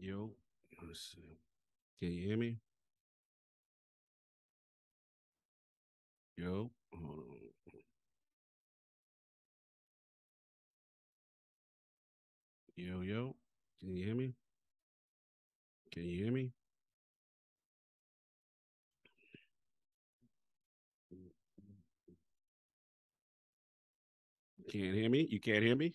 Yo, let's see. Can you hear me? Yo, hold on. Yo, yo, can you hear me? Can you hear me? Can't hear me? You can't hear me?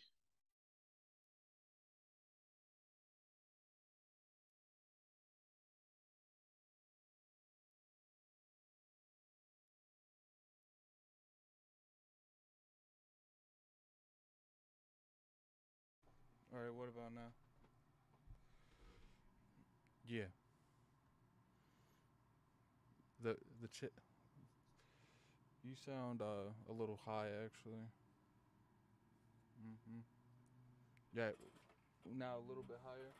All right, what about now? Yeah. The the ch- You sound uh, a little high actually. Mhm. Yeah. Now a little bit higher.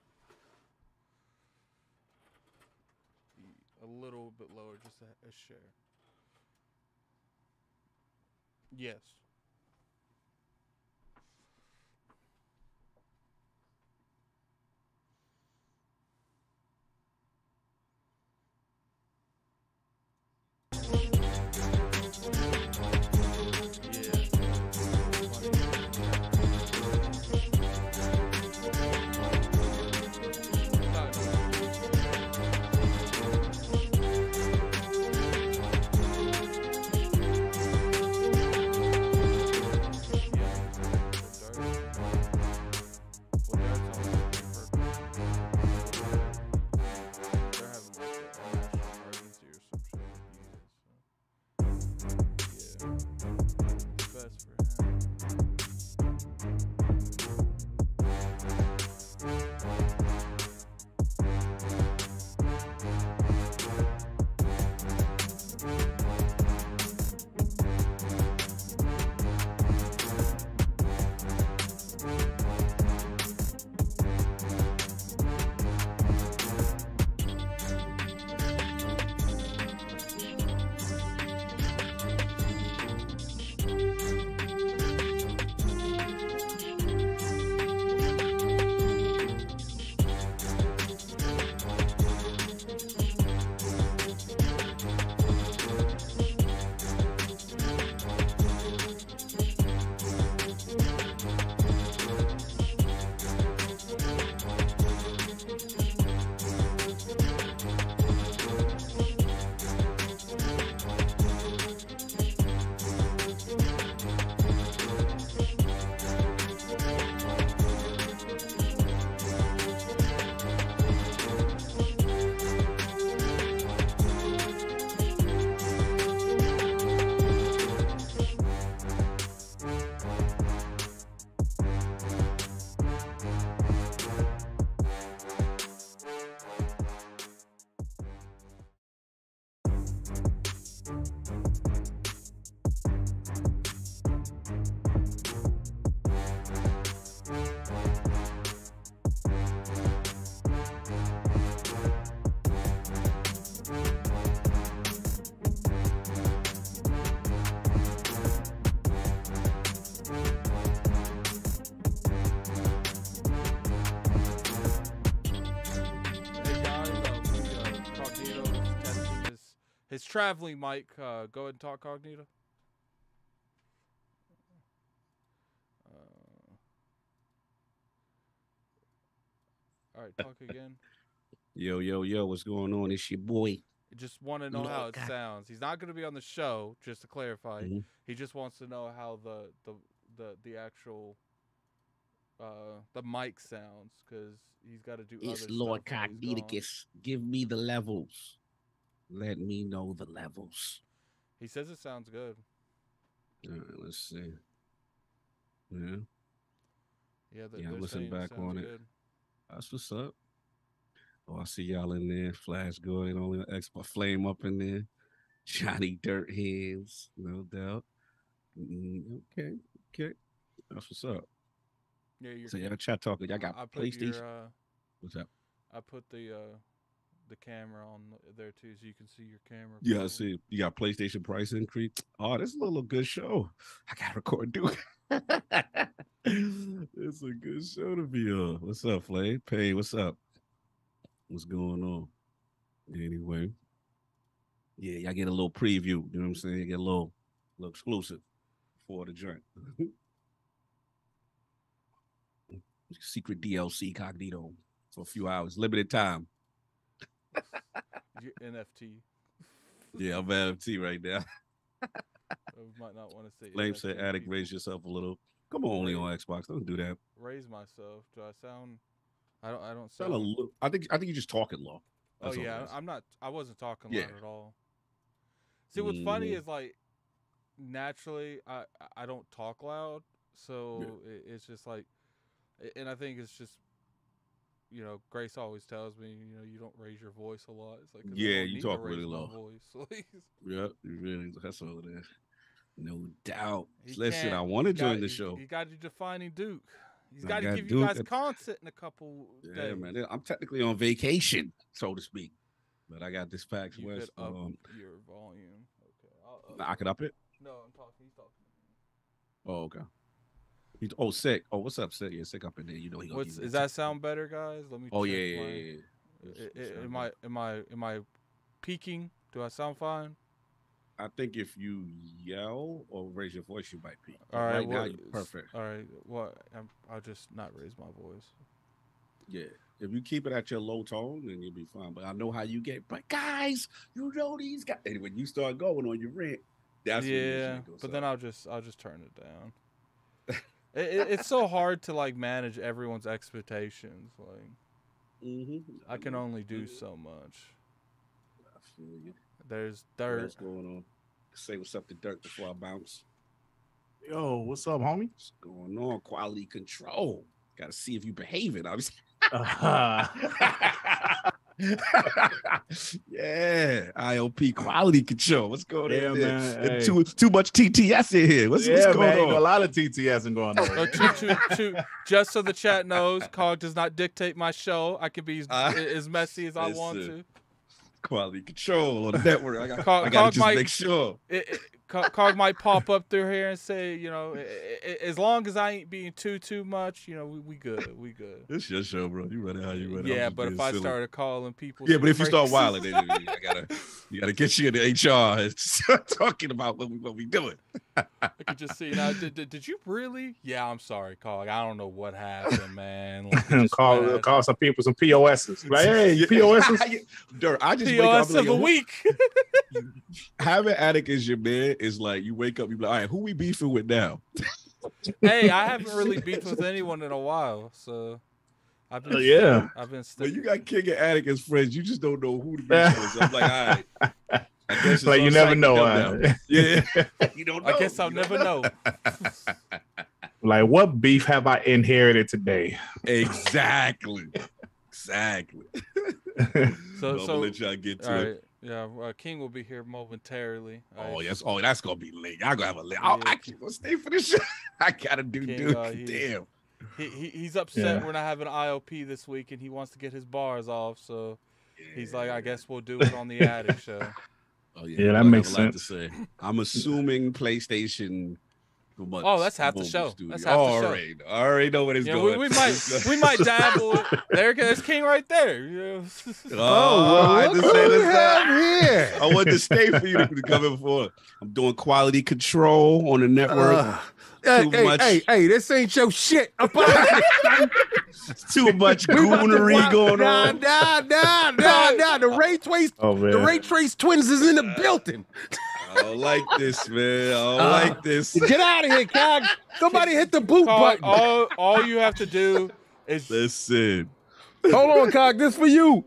A little bit lower, just a, a share. Yes. Traveling Mike. Uh, go ahead and talk, Cognito. Uh, all right, talk again. Yo, yo, yo, what's going on? It's your boy. Just want to know how it Loca. sounds. He's not going to be on the show, just to clarify. Mhm. He just wants to know how the the the, the actual uh the mic sounds because he's got to do It's other Lord stuff while he's gone. Cogniticus. Give me the levels. Let me know the levels. He says it sounds good. All right, let's see. Yeah, Yeah, they're, Yeah, I'm listening back on it. that's what's up. Oh, I see y'all in there. Flash Gordon, only Expo Flame up in there. Johnny Dirt Hands, no doubt. Mm, okay, okay. That's what's up. Yeah, you're. So y'all chat talking. Y'all got I PlayStation. your uh, What's up? I put the uh the camera on there too, so you can see your camera. Yeah, I see. You got PlayStation price increase. Oh, this is a little good show. I gotta record Duke. it's a good show to be on. What's up, Flay? Pay, what's up? What's going on? Anyway, yeah, y'all get a little preview. You know what I'm saying? You get a little, little exclusive for the joint. Secret DLC cognito for a few hours, limited time. Your NFT. Yeah, I'm NFT right now. I might not want to say. Flame said, "Addict, people. raise yourself a little." Come on, only on Xbox. Don't do that. Raise myself. Do I sound? I don't. I don't Sound sound. a little. I think. I think you're just talking low. oh That's it yeah. I'm not. I wasn't talking Yeah. loud at all. See, what's funny Mm. is like naturally, I I don't talk loud, so it, it's just like, and I think it's just. You know, Grace always tells me, you know, you don't raise your voice a lot. It's like, Yeah, you talk really low. Voice. You really. That's all it is. No doubt. He Listen, I want to join got- the he- show. You got you defining Duke. He's got to give Duke you guys content in a couple Yeah, days. man. I'm technically on vacation, so to speak, but I got this PAX You West. Um, your volume. Okay. I could up it. No, I'm talking. He's talking. Oh, okay. He's, oh, sick. Oh, what's up, sick? Yeah, sick up in there. You know he. What's is that sound better, guys? Let me. Oh check yeah, yeah, my- yeah. yeah. I- it sound Am I am I am I peaking? Do I sound fine? I think if you yell or raise your voice, you might be. All right. Right now, you're perfect. All right. Well, I'm, I'll just not raise my voice. Yeah. If you keep it at your low tone, then you'll be fine. But I know how you get. But guys, you know these guys. And when you start going on your rant, that's yeah, but up. then I'll just I'll just turn it down. it, it, it's so hard to like manage everyone's expectations. Like Mhm. I can only do so much. I feel you. There's dirt. else going on? Say what's up to Dirt before I bounce. Yo, what's up, homie? What's going on? Quality control. Got to see if you behaving. I was. Uh, yeah, IOP quality control. What's going Yeah, on? there? man, hey. Too too much TTS in here. What's, what's going man, on? a lot of TTS going on. Uh, to, to, to, just so the chat knows, Cog does not dictate my show. I can be as, Uh, as messy as I want listen. to. Quality control on the network. I got, Cog- I got Cog to just might- make sure. It, it, Co- Cog might pop up through here and say, you know, i- i- as long as I ain't being too too much, you know, we, we good, we good. It's your show, bro. You run it how you run it. Yeah, but if I silly. started calling people, Yeah, but if you start crazy- wilding, then you- I gotta, you gotta get you into HR and start talking about what we what we doing. I could just see now. Did, did, did you really? Yeah, I'm sorry, Cog. I don't know what happened, man. Like, call went- call some people some POSs. Like, hey, POSs. Dirt. I just wake up POS like, the week. Having Addict as your man is like you wake up, you be like, all right, who we beefing with now? hey, I haven't really beefed with anyone in a while, so I've been Oh, yeah. I've been When sticking. you got King and Addict as friends, you just don't know who to beef with. So I'm like, all right. I guess it's like you never know. huh? Yeah, you don't. Know. I guess I'll You never know. like what beef have I inherited today? exactly. Exactly. So I'm so gonna let y'all get to all it. Right, yeah. Uh, King will be here momentarily. Oh I- yes. Oh, that's gonna be late. Y'all gonna have a late. I'll, Yeah. I can't gonna stay for the show. I gotta do King, dude. uh, he- Damn. He, he he's upset Yeah. we're not having IOP this week, and he wants to get his bars off. So he's like, I guess we'll do it on the Addict show. Oh Yeah, yeah that I makes have a lot To say. I'm assuming PlayStation. Months Oh, that's half the show. studio. That's half the All show. right. I already know what it's Yeah, we, going. we might we might dabble. There, there's King right there. Yeah. Oh, I just say we this have here. I want to stay for you to come in for. I'm doing quality control on the network. Uh, hey, Too hey, much. hey, hey, this ain't your shit. Up out here. Too much We about to goonery going on. Nah, nah, nah, nah. The Ray Trace, Oh the Ray Trace twins is in the building. I don't like this, man. I don't Uh, like this. Get out of here, Cog. Somebody hit the boot Cog, button. all all you have to do is Listen. Hold on, Cog. This for you.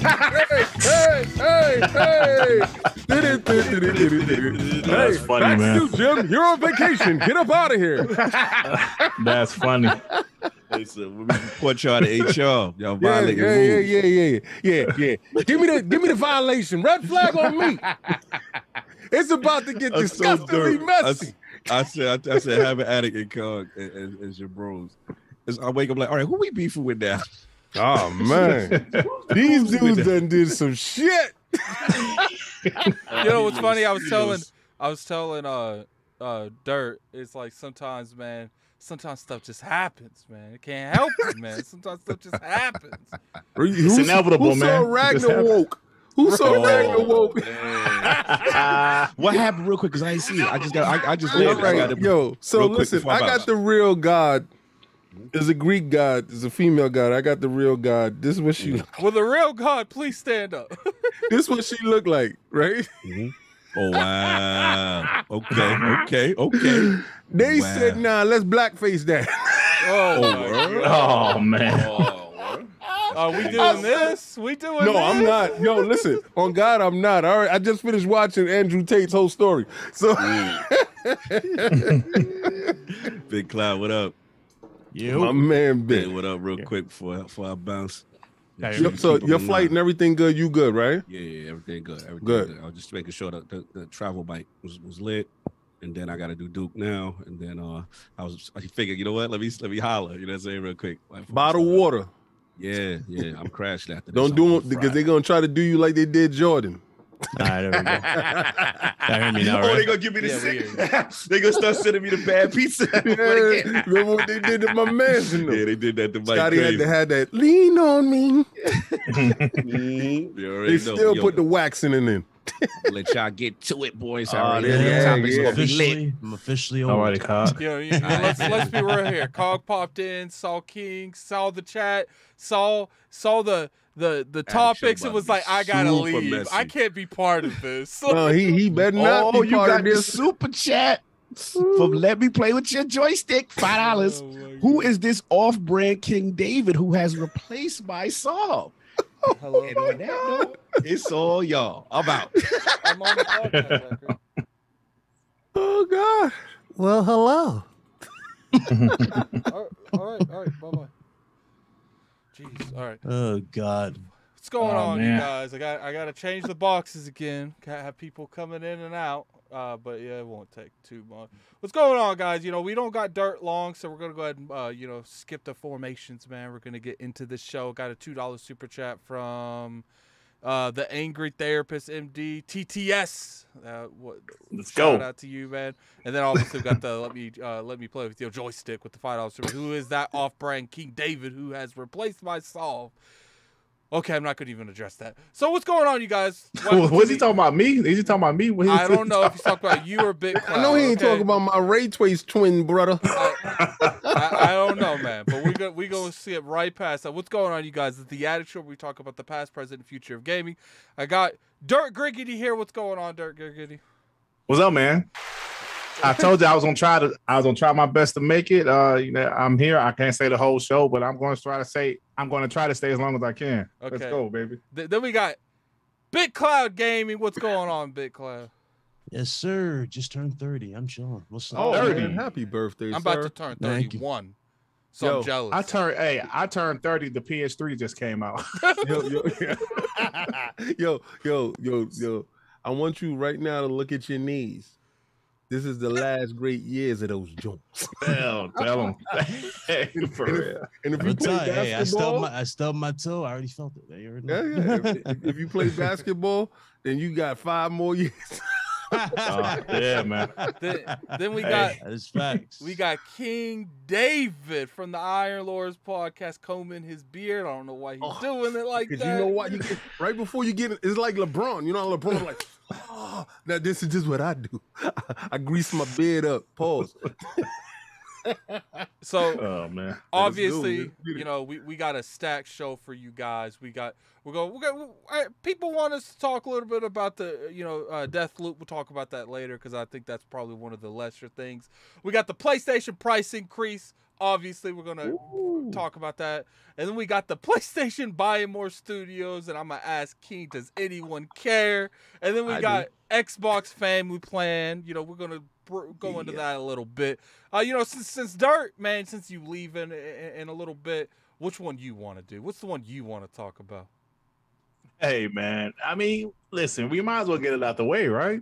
Hey, hey, hey, hey. That's hey, funny, back man. to you, Jim. You're on vacation. Get up out of here. That's funny. Listen, when we y'all to HR. Y'all Yeah, violating yeah, rules. yeah, yeah, yeah, yeah, yeah. Give me the, give me the violation. Red flag on me. It's about to get I'm so disgustingly dirt. I, messy. s- I said, I, I said, have an addict and cog as, as, as your bros. As I wake up like, all right, who we beefing with now? Oh man, these dudes done did some shit. you know what's funny? I was telling. I was telling uh uh Dirt, it's like sometimes man, sometimes stuff just happens, man. It can't help it, man. Sometimes stuff just happens. It's Who's- inevitable, who man. Saw It Ragnar woke. Who saw Oh, Ragnar woke? what happened real quick? Cause I ain't see it. I just got. I, I just All landed. I right, got yo. So listen, I I got the real God. Mm-hmm. There's a Greek God. There's a female God. I got the real God. This is what she. Mm-hmm. Will the real God please stand up? This is what she looked like, right? Mm-hmm. Oh wow. Okay. Okay. Okay. They Wow. said, "Nah, let's blackface that." Oh, oh my. Oh man. Oh, Are we doing this? We doing no, this? I'm not. Yo, listen. On God, I'm not. All right, I just finished watching Andrew Tate's whole story. So mm. Big Cloud, what up? My man, Hey, big. what up, real quick before before I bounce. Hey, you so keep your flight and everything good? You good, right? Yeah, yeah, everything good. Everything Good. good. I was just making sure that the, the travel bike was, was lit. And then I got to do Duke now. And then uh, I was I figured, you know what? Let me let me holler. You know what I'm saying, real quick. Like, Bottle water. Yeah, yeah. I'm crashing after this. Don't do it because they're gonna try to do you like they did Jordan. All right, there we go. That heard me now, oh, they right? gonna give me the Yeah, sick. they gonna start sending me the bad pizza. Yeah, remember what they did to my man? yeah, they did that to Mike. Scotty had to have that lean on me. They still Yo, put the waxing in them. let y'all get to it, boys. Oh, Already there know you the go. topic's Yeah. gonna be lit. Officially, I'm officially old. Alrighty, caught. You know, you, you know, let's let's be real here. Cog popped in, saw King, saw the chat, saw saw the the the topics. show It was like I gotta leave. messy. I can't be part of this. No, he he better not Oh, be you part got of this. super chat from Let Me Play with Your Joystick, five dollars. Oh, my Who God. is this off-brand King David who has replaced my Saul? Hello. Oh and on that note, it's all y'all. I'm out. I'm on the podcast. Oh God. Well, hello. All right, all right, all right. Bye bye. Jeez. All right. Oh God. What's going Oh, on, you guys? I got I got to change the boxes again. Can't have people coming in and out. Uh, but yeah, it won't take too much. What's going on, guys? You know, we don't got dirt long, so we're gonna go ahead and uh, you know skip the formations, man. We're gonna get into this show. Got a two dollar super chat from uh, the Angry Therapist MD TTS. Uh, what, Let's go. shout go. out to you, man. And then obviously got the let me uh, let me play with your joystick with the five dollars. Who is that off-brand King David who has replaced my Saul? Okay, I'm not gonna even address that. So what's going on, you guys? Welcome to Was he the- talking about me? Is he talking about me? What I don't know if he's talking about you or Big Cloud. I know he ain't okay? talking about my Ray Trace twin brother. I, I don't know, man, but we're gonna we gonna see it right past that. What's going on, you guys? It's the Attitude where We talk about the past, present, and future of gaming. I got Dirt Griggity here. What's going on, Dirt Griggity? What's up, man? I told you I was gonna try to. I was gonna try my best to make it. Uh, you know, I'm here. I can't say the whole show, but I'm going to try to say. I'm going to try to stay as long as I can. Let's go, baby. Th- then we got Big Cloud Gaming. What's going on, Big Cloud? Yes, sir. Just turned 30. I'm chilling. What's up? Oh, 30. man, happy birthday, sir. I'm sir. about to turn 31, so Yo, I'm jealous. I turned. Hey, I turned 30. The PS3 just came out. yo, yo, yo, yo, yo, yo. I want you right now to look at your knees. This is the last great years of those joints. Tell, tell him. hey, for And if- real. And if I'm you play tell you, hey, I stubbed my I stubbed my toe. I already felt it. You already yeah, yeah. If, if you play basketball, then you got five more years. Oh, yeah, man. then, then we Hey. got that is facts. we got King David from the Iron Lords podcast combing his beard. I don't know why he's Oh, doing it like that. you know what? You get, right before you get it, it's like LeBron. You know, how LeBron like, oh, now this is just what I do. I, grease my beard up. Pause. So Oh man. obviously, do you know, we, we got a stack show for you guys. We got we're going. We got uh, people want us to talk a little bit about the you know uh, Death Loop. We'll talk about that later because I think that's probably one of the lesser things. We got the PlayStation price increase. Obviously, we're gonna talk about that, and then we got the PlayStation buying more studios. And I'm gonna ask King, does anyone care? And then we I do. got Xbox Family Plan. You know, we're gonna go into Yeah. that a little bit. Uh, you know, since since Dirt, man, since you leaving in, in a little bit, which one you want to do? What's the one you want to talk about? Hey man. I mean, listen, we might as well get it out the way, right?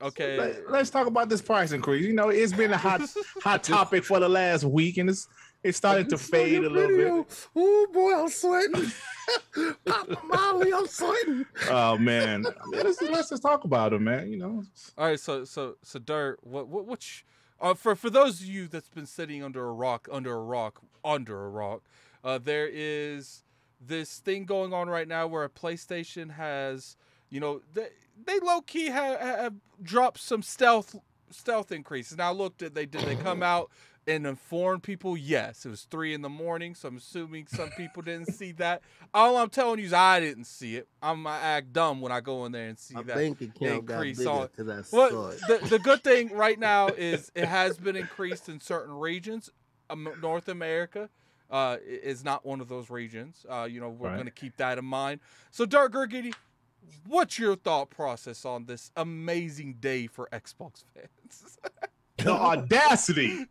Okay, Let, us talk about this price increase. You know, it's been a hot hot topic for the last week, and it's it started to fade a little bit. Oh boy, I'm sweating. Papa Molly, I'm sweating. Oh man, let's, let's just talk about it, man. You know, all right. So so so Dirt, what what which uh, for for those of you that's been sitting under a rock, under a rock, under a rock, uh, there is this thing going on right now where a PlayStation has, you know, they, they low key have, have dropped some stealth stealth increases. Now, look, did they did they come out and inform people? Yes, it was three in the morning, so I'm assuming some people didn't see that. All I'm telling you is I didn't see it. I'm I act dumb when I go in there and see I that. think it count got increase bigger on- because I saw Well, it. the, the good thing right now is it has been increased in certain regions. Um, North America uh, is not one of those regions. Uh, you know, we're Right. going to keep that in mind. So, Dark Griggity, what's your thought process on this amazing day for Xbox fans? the audacity.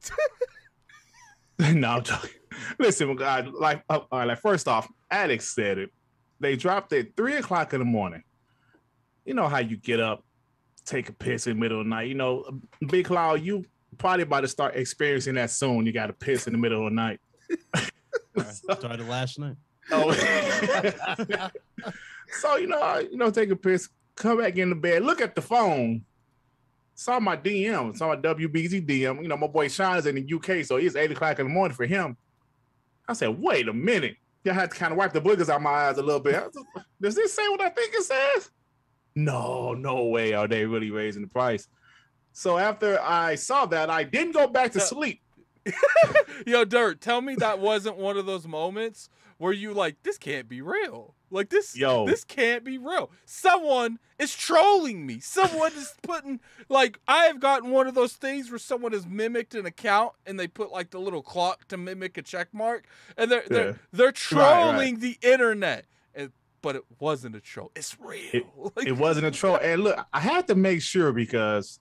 no, I'm joking. Listen, God, like, uh, all right, like first off, Alex said it. They dropped it three o'clock in the morning. You know how you get up, take a piss in the middle of the night. You know, Big Cloud, you probably about to start experiencing that soon. You got to piss in the middle of the night. Started last night. Oh. so you know, you know, take a piss, come back in the bed, look at the phone. Saw my DM, saw my WBZ DM. You know, my boy Sean is in the UK, so it's eight o'clock in the morning for him. I said, wait a minute. Y'all had to kind of wipe the boogers out my eyes a little bit. Does this say what I think it says? No, no way are they really raising the price. So after I saw that, I didn't go back to Uh, sleep. Yo, Dirt, tell me that wasn't one of those moments where you like, this can't be real. Like this, Yo. this can't be real. Someone is trolling me. Someone is putting like I have gotten one of those things where someone has mimicked an account and they put like the little clock to mimic a check mark, and they're they're they're right. trolling the internet. And, but it wasn't a troll. It's real. Like, it wasn't a troll. And look, I had to make sure because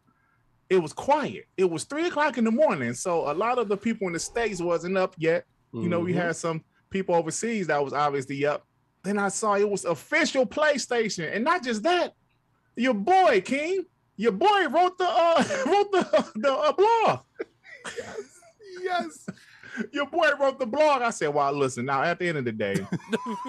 it was quiet. It was three o'clock in the morning, so a lot of the people in the states wasn't up yet. You know, we Mhm. had some people overseas that was obviously up. Then I saw it was official PlayStation, and not just that. Your boy King, your boy wrote the uh, wrote the the uh, blog. yes. yes. Your boy wrote the blog. I said, "Well, listen. Now, at the end of the day,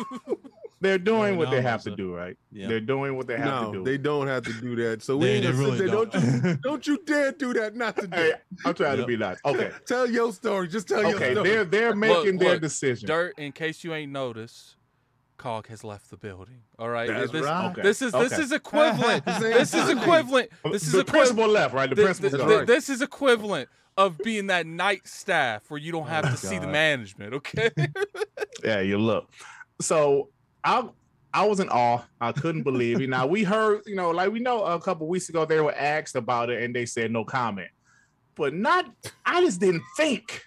they're doing Yeah, what they no, have to so- do, right? Yeah. They're doing what they have No, to do. they don't have to do that. So we They, ain't they gonna really sit there. don't. Don't you don't you dare do that. Not to do. Hey, I'm trying to be nice. Okay. Tell your story. Just tell your Okay, they're they're making their look, decision. Dirt, in case you ain't noticed, Cog has left the building. All right. That's this, right. Okay, this is this okay. is equivalent. This is equivalent. This is the equivalent. principal left, right? The Th- principal's th- gone. this is equivalent of being that night staff where you don't have to see the management. Okay. Yeah, you look. So I I was in awe. I couldn't believe it. Now we heard, you know, like we know a couple weeks ago they were asked about it and they said no comment. But not I just didn't think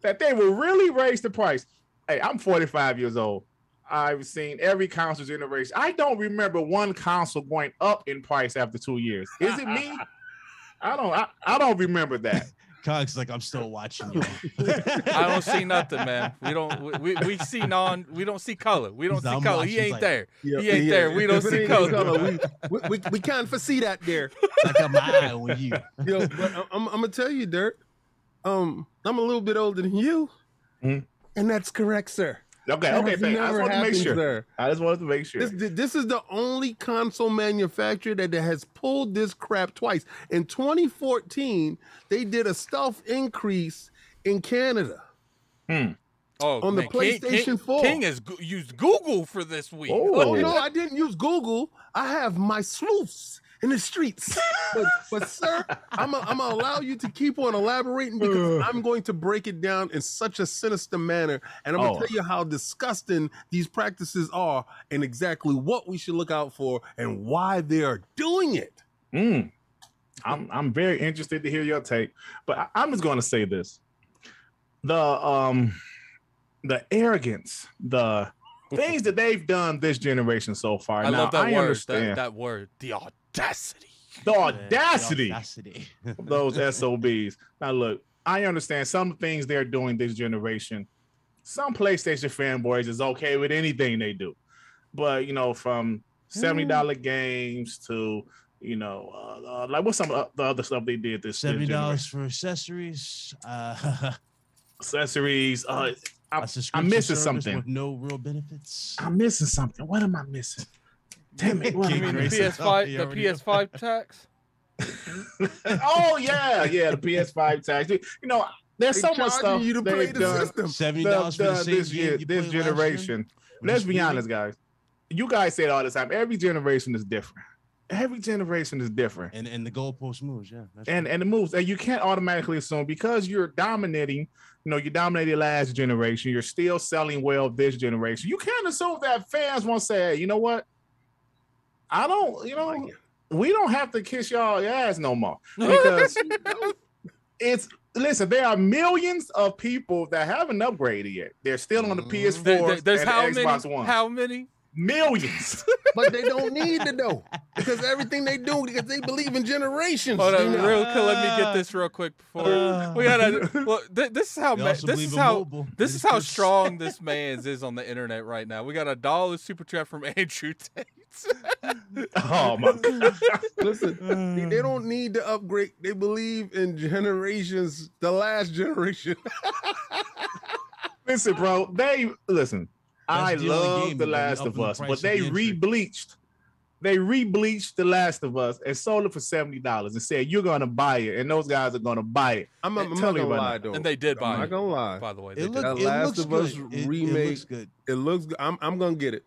that they would really raise the price. Hey, I'm 45 years old. I've seen every console generation. I don't remember one console going up in price after two years. Is it me? I don't I, I don't remember that. Cog's like, I'm still watching you. I don't see nothing, man. We don't. We, we, we see non. We don't see color. We don't He's see not color. He ain't like- there. Yeah, He ain't there. We don't see ain't in color. We, we, we, we can't foresee that there. I got my eye on you. Yo, but I- I'm, I'm gonna tell you, Dirt. Um, I'm a little bit older than you, Mhm. and that's correct, sir. Okay, That okay, has thank- I just never wanted to make sure. sir. I just wanted to make sure. This, this is the only console manufacturer that has pulled this crap twice. In 2014, they did a stealth increase in Canada. Hmm. Oh, On the man, King, PlayStation King, 4. King has used Google for this week. Oh. Oh no, I didn't use Google. I have my sleuths in the streets. But, but sir, I'm gonna allow you to keep on elaborating because I'm going to break it down in such a sinister manner, and I'm gonna Oh. tell you how disgusting these practices are, and exactly what we should look out for, and why they are doing it. Mm. I'm I'm very interested to hear your take, but I, I'm just going to say this: the um, the arrogance, the things that they've done this generation so far. I now, love that I word. understand That, that word. The audacity. the Yeah, audacity audacity. of those SOBs. Now, look, I understand some things they're doing this generation. Some PlayStation fanboys is okay with anything they do, but you know, from seventy dollar games to you know, uh, uh, like what's some of the other stuff they did this this Seventy dollars generation? for accessories. Uh, accessories. Uh, I- a subscription missing something. with no real benefits. I'm missing something. What am I missing? Damn it! What You I mean the? PS5? The PS5 tax? oh yeah, yeah, the PS5 tax. You know, there's They so much stuff you to play they've the done, system. Seventy dollars for the this year, this played last year? generation. Let's be speed? honest, guys. You guys say it all the time. Every generation is different. Every generation is different. And and the goalpost moves, yeah. that's and true. and it moves and you can't automatically assume because you're dominating you know you dominated last generation you're still selling well this generation you can't assume that fans won't say hey, you know what i don't you know we don't have to kiss y'all ass no more because it's listen there are millions of people that haven't upgraded yet they're still on the Mhm. ps4 There- there- there's and how the xbox many? one How many? millions but they don't need to know because everything they do because they believe in generations. Hold you on, real quick. Let me get this real quick before Uh, we gotta. Well, th- this is how ma- this is how mobile. this is how strong this man's is on the internet right now. We got a dollar super chat from Andrew Tate. oh my God. Listen, they- they don't need to upgrade. They believe in generations, the last generation. Listen, bro. They listen. I the love The Last of in the Us, but they the entry. re-bleached. They re-bleached The Last of Us and sold it for seventy dollars and said you're gonna buy it, and those guys are gonna buy it. I'm, I'm not gonna about lie that. though. and they did buy it. I'm buy not it. gonna lie. By the way, they It, did. look, it Last looks of good. Us It- It, looks good. It looks. good. I'm. I'm gonna get it.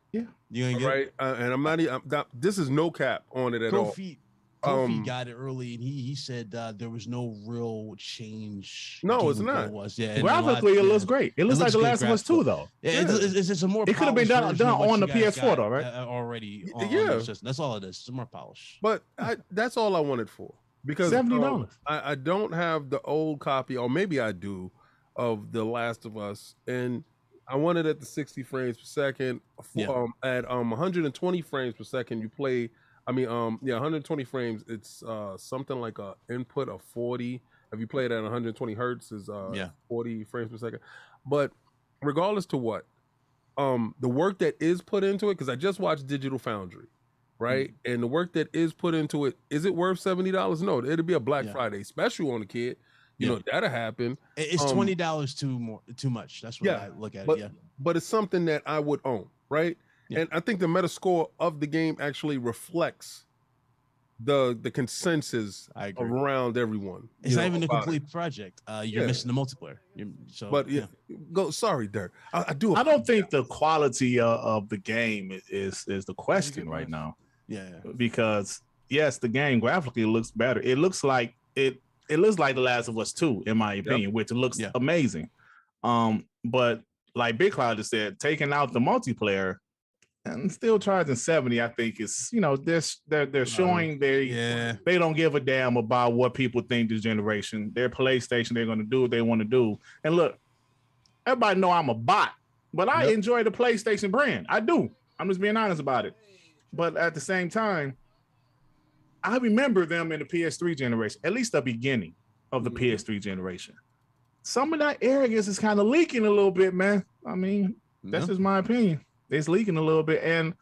You gonna get Right. Uh, and I'm not. I'm, that, this is no cap on it at all. Kofi, Kofi Um, got it early, and he he said uh, there was no real change. No, it's not. Was yeah. and lot- Graphically, it yeah. looks great. It looks like looks The Last of Us too, though. Yeah, Yeah. It's, it's, it's a more. It could've been done- done on the PS4 though, right? uh, already. On, on yeah. the system. That's all it is. It's more polish. But I, that's all I wanted for because um, $70. I, I don't have the old copy, or maybe I do, of The Last of Us, and I wanted at the 60 frames per second. Yeah. um, at um 120 frames per second, you play. I mean, um, yeah, 120 frames. It's uh something like a input of 40. If you play it at 120 hertz, is uh Yeah. 40 frames per second. But regardless to what, um, the work that is put into it, because I just watched Digital Foundry, right? Mm-hmm. And the work that is put into it, is it worth seventy dollars? No, it'll be a Black Yeah. Friday special on the kid. You Yeah. know that'll happen, It's um, twenty dollars too more too much. That's what Yeah, I look at. but it, yeah. but it's something that I would own, right? Yeah. And I think the meta score of the game actually reflects the the consensus I around everyone. It's not know, even a about it. complete project. Uh, you're Yeah. missing the multiplayer. You're, so, But yeah, go. Sorry, Dirt. I, I do. I don't think the quality of, of the game is is the question right now yeah, yeah. because yes, the game graphically looks better. It looks like it. It looks like The Last of Us 2, in my opinion, which looks Yeah. amazing. Um, but like Big Cloud just said, taking out the multiplayer and still charging 70, I think is you know, this they're they're showing they yeah. they don't give a damn about what people think this generation. Their PlayStation, they're gonna do what they want to do. And look, everybody know I'm a bot, but I Yep. enjoy the PlayStation brand. I do. I'm just being honest about it. But at the same time, I remember them in the PS3 generation, at least the beginning of the Mhm. PS3 generation. Some of that arrogance is kind of leaking a little bit, man. I mean, that's just my opinion. It's leaking a little bit. And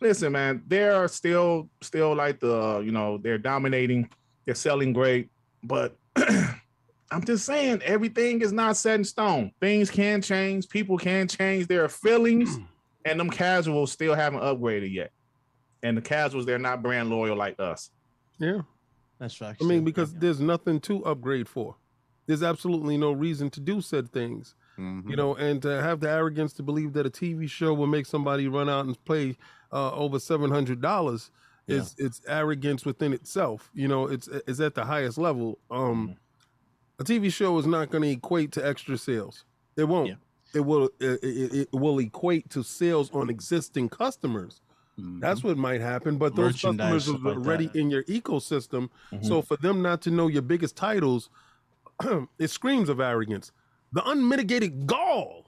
listen, man, they're still still like the you know they're dominating. They're selling great, but I'm just saying everything is not set in stone. Things can change. People can change their feelings, and them casuals still haven't upgraded yet. And the casuals, they're not brand loyal like us. Yeah. That's facts. I mean, because yeah. there's nothing to upgrade for. There's absolutely no reason to do said things. Mhm. you know, and to have the arrogance to believe that a TV show will make somebody run out and play uh, over seven hundred dollars is it's arrogance within itself. You know, it's it's at the highest level. Um, a TV show is not going to equate to extra sales. It won't. Yeah. It will. It, it, it will equate to sales on existing customers. Mhm. That's what might happen. But those customers are stuff like already in your ecosystem. Mhm. So for them not to know your biggest titles, it screams of arrogance. The unmitigated gall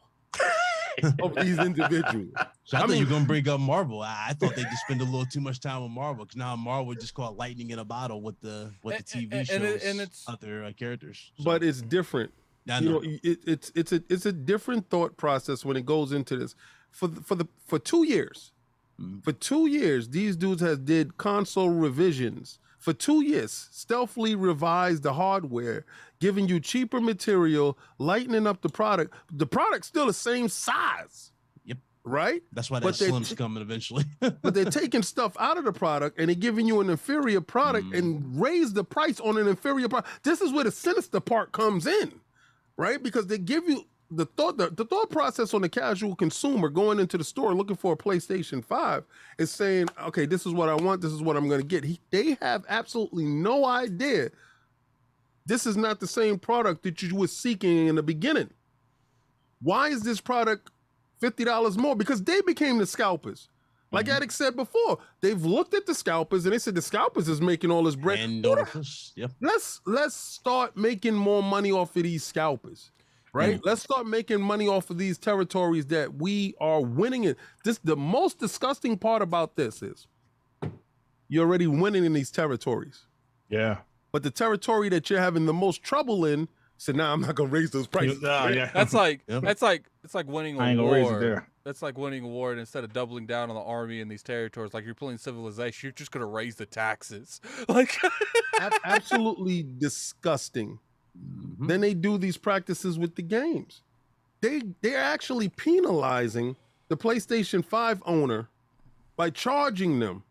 of these individuals. So I, I thought you mean- were gonna bring up Marvel. I, I thought they just spend a little too much time with Marvel because now Marvel just called lightning in a bottle with the with the TV and- shows and it- and it's- other uh, characters. So, But it's different. I You know. know, it, it's it's a it's a different thought process when it goes into this. For the, for the for two years, For two years, these dudes has did console revisions. For two years, stealthily revised the hardware, giving you cheaper material, lightening up the product. The product's still the same size. Yep. right? That's why that slim's t- coming eventually. But they're taking stuff out of the product and they're giving you an inferior product Mm. and raise the price on an inferior product. This is where the sinister part comes in, right? Because they give you the thought the, the thought process on the casual consumer going into the store looking for a PlayStation 5 is saying, okay, this is what I want, this is what I'm gonna get. He, they have absolutely no idea this is not the same product that you were seeking in the beginning. Why is this product $50 more? Because they became the scalpers. Like Mhm. Addict said before, they've looked at the scalpers and they said the scalpers is making all this bread. and Who the- Northwest, Yep. let's let's start making more money off of these scalpers. Right? Mm. Let's start making money off of these territories that we are winning in. This the most disgusting part about this is you're already winning in these territories. Yeah. But the territory that you're having the most trouble in, said, nah, I'm not gonna raise those prices. Nah, yeah. That's like Yep. that's like it's like winning I a ain't gonna raise it war. there. That's like winning a war, and instead of doubling down on the army in these territories, like you're playing civilization, you're just gonna raise the taxes. Like, absolutely disgusting. Mhm. Then they do these practices with the games. They they're actually penalizing the PlayStation 5 owner by charging them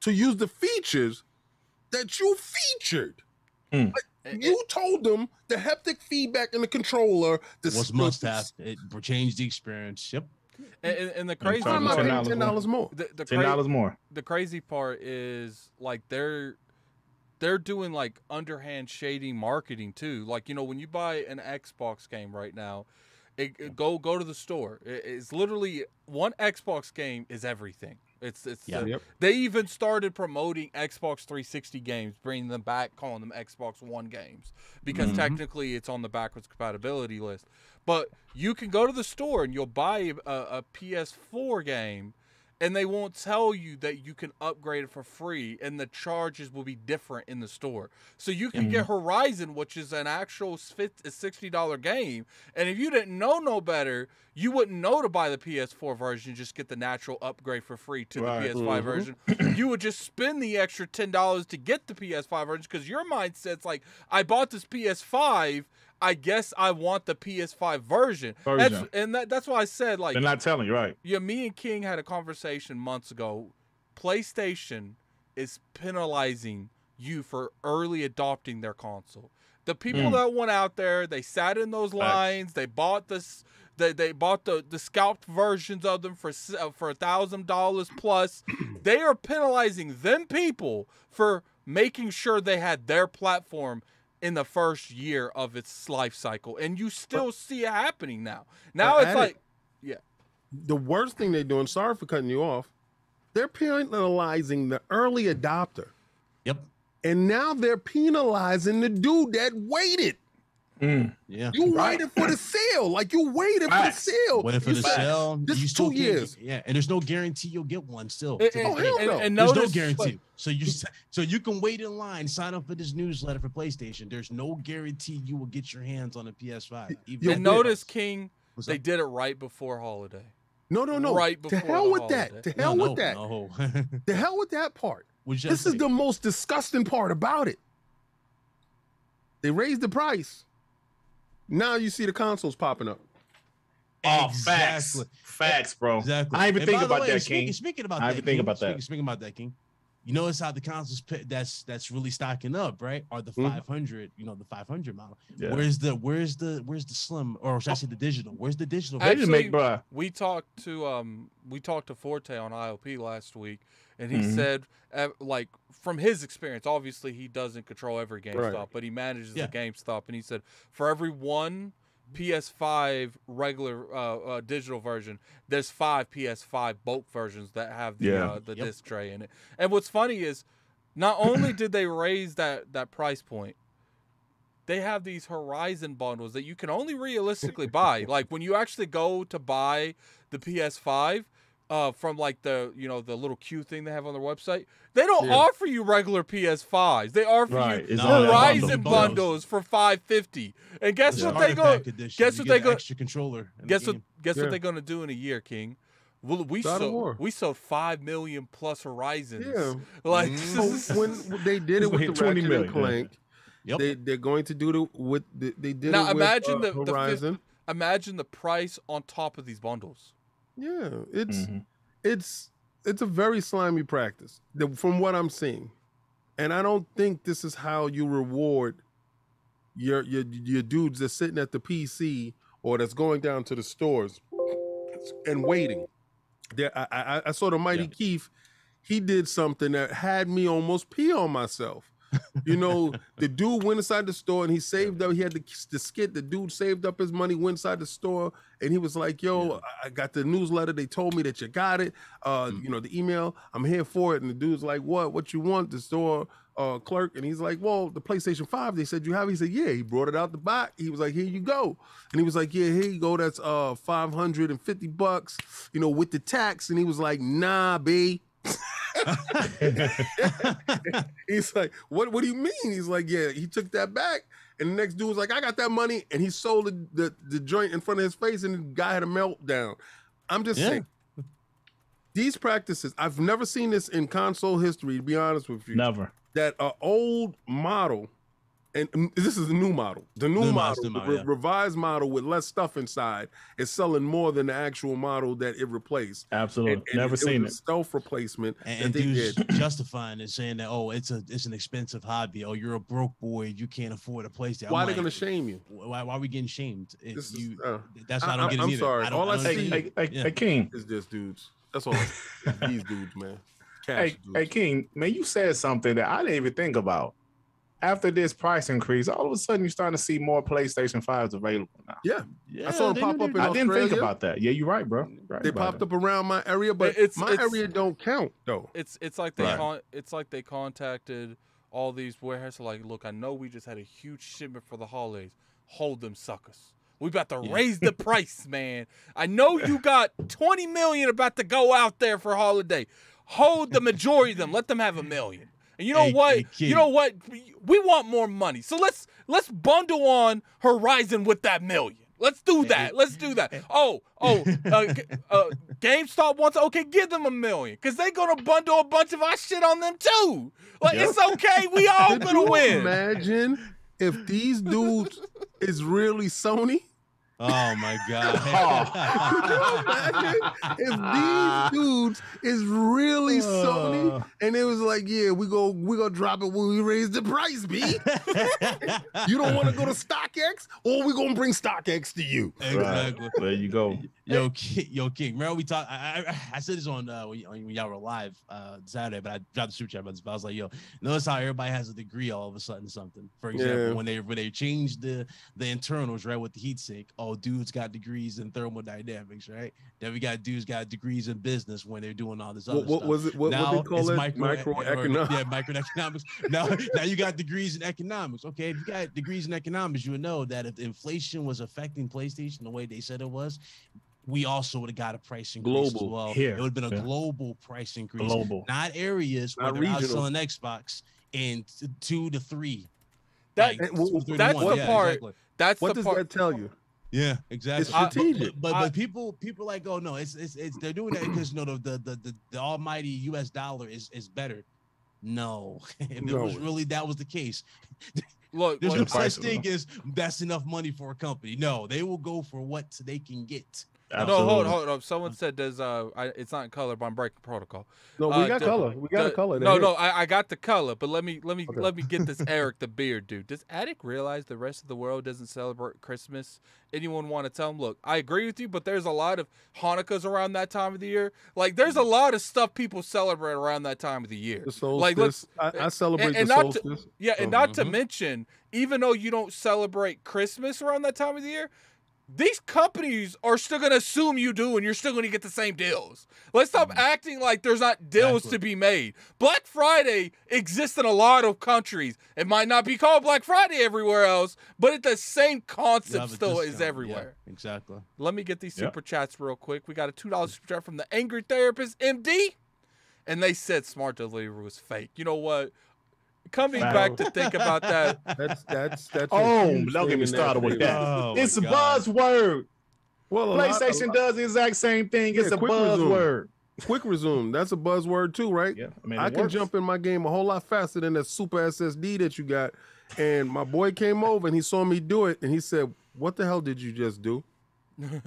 to use the features that you featured. and- You told them the haptic feedback in the controller the was must have. It changed the experience. Yep. and, and, and the crazy Why am I part, paying ten dollars more? the, the, Ten cra- dollars more. the crazy part is like they're they're doing like underhand shady marketing too. Like you know when you buy an Xbox game right now, it, it- go go to the store. It- it's literally one Xbox game is everything. It's it's Yeah. the- Yep. they even started promoting Xbox 360 games, bringing them back, calling them Xbox One games because Mhm. technically it's on the backwards compatibility list. But you can go to the store and you'll buy a, a PS4 game, and they won't tell you that you can upgrade it for free, and the charges will be different in the store. So you can get Horizon, which is an actual fif- sixty dollar game, and if you didn't know no better, you wouldn't know to buy the PS4 version. Just get the natural upgrade for free to Right. the PS5 Mhm. version. you would just spend the extra ten dollars to get the PS5 version because your mindset's like, I bought this PS5. I guess I want the PS5 version. That's, and that, that's why I said like They're not telling you, right? yeah, me and King had a conversation months ago. PlayStation is penalizing you for early adopting their console. The people Mm. that went out there, they sat in those lines, they bought this they, they bought the, the scalped versions of them for uh, for a thousand dollars plus. they are penalizing them people for making sure they had their platform in the first year of its life cycle, and you still see it happening now. Now it's like, it- like The worst thing they're doing, sorry for cutting you off, they're penalizing the early adopter. Yep. And now they're penalizing the dude that waited. Mm. Yeah. You Right. waited for the sale. Like you waited Facts. for the sale. Waiting for You the said- sale. this you is still two can't- years. Yeah, and there's no guarantee you'll get one still. And, to this Oh, hell and- no. and There's notice, no guarantee. So you so you can wait in line, sign up for this newsletter for PlayStation. There's no guarantee you will get your hands on a PS5. Even Yo, and notice, King, What's they up? did it right before holiday. No, no, no. Right before to hell the with that. To hell no, with that. No. To hell with that part. What'd This is the most disgusting part about it. They raised the price. Now you see the consoles popping up. Oh, facts. Exactly. Facts, bro. Exactly. I ain't even And think about way, that, speaking, King. Speaking about I that, even think King, about that. Speaking, speaking about that, King. You notice how the consoles that's that's really stocking up, right? Are the Mhm. 500, you know, the 500 model. Yeah. Where's the where's the where's the slim or should I say the digital? Where's the digital? They just make, Actually, bro. We talked to um we talked to Forte on ILP last week, and he Mhm. said uh, like from his experience, obviously he doesn't control every GameStop, Right. but he manages Yeah. the GameStop, and he said for every one PS5 regular uh, uh, digital version, there's five PS5 bulk versions that have the Yeah. uh, the Yep. disc tray in it. And what's funny is, not only did they raise that that price point, they have these Horizon bundles that you can only realistically buy. like when you actually go to buy the PS5 uh, from like the you know the little Q thing they have on their website, they don't Yeah. offer you regular PS5s. They offer Right. you It's No, only Horizon bundle. bundles for 550. And guess The what they starter go? edition, guess you what they an go- Extra controller. Guess what? game. Guess Yeah. what they're gonna do in a year, King? Well, we Start a sold we sold five million plus Horizons. Yeah. Like Mm. So when they did it with hit the 20 Ratchet million, yeah. Clank, Yep. they they're going to do it with they did Now it with imagine uh, the- the Horizon. imagine the price on top of these bundles. Yeah, it's Mhm. it's it's a very slimy practice from what I'm seeing, and I don't think this is how you reward your your your dudes that's sitting at the PC or that's going down to the stores and waiting. There, I, I, I saw the Mighty Yeah. Keef. He did something that had me almost pee on myself. You know, the dude went inside the store and he saved up. He had the, the skit. The dude saved up his money, went inside the store, and he was like, "Yo, I- I got the newsletter. They told me that you got it. Uh, Mm. you know, the email. I'm here for it." And the dude's like, "What? What you want?" The store uh, clerk, and he's like, "Well, the PlayStation Five. They said you have." it." He said, "Yeah." He brought it out the box. He was like, "Here you go," and he was like, "Yeah, here you go. That's uh 550 bucks, you know, with the tax." And he was like, "Nah, b." He's like, what? What do you mean? He's like, yeah. He took that back, and the next dude was like, I got that money, and he sold the the, the joint in front of his face, and the guy had a meltdown. I'm just Yeah. saying, these practices. I've never seen this in console history. To be honest with you, Never. that an old model, and mm, this is the new model, the new, New model, model, new the re- yeah. revised model with less stuff inside, is selling more than the actual model that it replaced. Absolutely. And- and Never it seen was it. a stealth replacement and, that and they dudes did. justifying it, saying that oh, it's a it's an expensive hobby. Oh, you're a broke boy, you can't afford a PlayStation. I'm Why are they like, going to shame you? Why, why are we getting shamed? If This is, you, uh, that's why I I- don't get it I'm either. sorry. I don't, All I don't Hey, see- get hey, Yeah. hey, King. It's just dudes. That's all. I see. It's These dudes, man. Cash Hey, dudes. hey, King, man, you said something that I didn't even think about. After this price increase, all of a sudden you're starting to see more PlayStation 5s available now. yeah, Yeah, I saw them pop up in I didn't think about that. Yeah, you're right, bro. Right they popped it. up around my area, but It's- my it's- area don't count though. It's it's like they Right. con- it's like they contacted all these warehouses. Like, look, I know we just had a huge shipment for the holidays. Hold them suckers. We about to Yeah. raise the price, man. I know you got 20 million about to go out there for holiday. Hold the majority of them. Let them have a million. And you know Hey, what? hey, you know what? We- We want more money. So let's let's bundle on Horizon with that million. Let's do that. Let's do that. Oh, oh, uh, uh, GameStop wants okay, give them a million because they're gonna bundle a bunch of our shit on them too. Like Yep. it's okay, we all Could gonna win. Imagine if these dudes is really Sony. Oh my Could you imagine if these dudes is really Sony? Uh, And it was like, yeah, we go we gonna drop it when we raise the price, B. You don't want to go to StockX, or we gonna bring StockX to you. exactly. there you go. Yo, King, yo, King. Remember we talked? I, I, I said this on uh, when, y- when y'all were live uh, Saturday, but I dropped the super chat about this. But I was like, yo, notice how everybody has a degree all of a sudden something. For example, Yeah. when they when they changed the the internals right with the heat sink, oh, dudes got degrees in thermodynamics, right? Then we got dudes got degrees in business when they're doing all this other What, what stuff. was it? What, now what they call it's it? micro, Microeconomics. Yeah, microeconomics. now, now you got degrees in economics. Okay, if you got degrees in economics, you would know that if inflation was affecting PlayStation the way they said it was, we also would have got a price increase as Global. well. Here, It would have been a yeah. global price increase, Global. not areas where they're regional. outselling Xbox in two to three. That- Like, eh, And w- two, three that's one. the Yeah, part- exactly. That's What the does part. that tell you? Yeah, exactly. It's I- but- But, but, I- people people like, oh no, it's it's, it's they're doing that because you know the, the the the the almighty U.S. dollar is is better. No, if it was really that was the case, Look, there's look, no the such thing as that's enough money for a company. No, they will go for what they can get. No, hold, Absolutely. hold up. Someone said, "Does uh, I, it's not in color, but I'm breaking protocol." No, we Uh, got the- color. We got a color. No, They no. I, I got the color, but let me let me Okay. let me get this Eric the beard dude. Does Addict realize the rest of the world doesn't celebrate Christmas? Anyone want to tell him? Look, I agree with you, but there's a lot of Hanukkahs around that time of the year. Like, there's a lot of stuff people celebrate around that time of the year. The Like, let's- solstice. I, I celebrate and the not to- solstice. Yeah, and So- not to Mhm. mention, even though you don't celebrate Christmas around that time of the year, these companies are still gonna assume you do, and you're still gonna get the same deals. Let's stop acting like there's not deals Exactly. to be made. Black Friday exists in a lot of countries. It might not be called Black Friday everywhere else, but it's the same concept still is discount. Yeah, everywhere. exactly. Let me get these Yeah. super chats real quick. We got a two dollars super chat from the Angry Therapist MD, and they said smart delivery was fake. You know what? Coming Wow. back to think about that, That's that's that's. Oh, huge don't get me in started with that. Oh, it's a God. buzzword. Well, a lot- a PlayStation lot- does the exact same thing. It's a quick resume. buzzword. Quick resume. That's a buzzword too, right? Yeah, I mean, I can works. jump in my game a whole lot faster than that super SSD that you got. And my boy came over and he saw me do it, and he said, "What the hell did you just do?"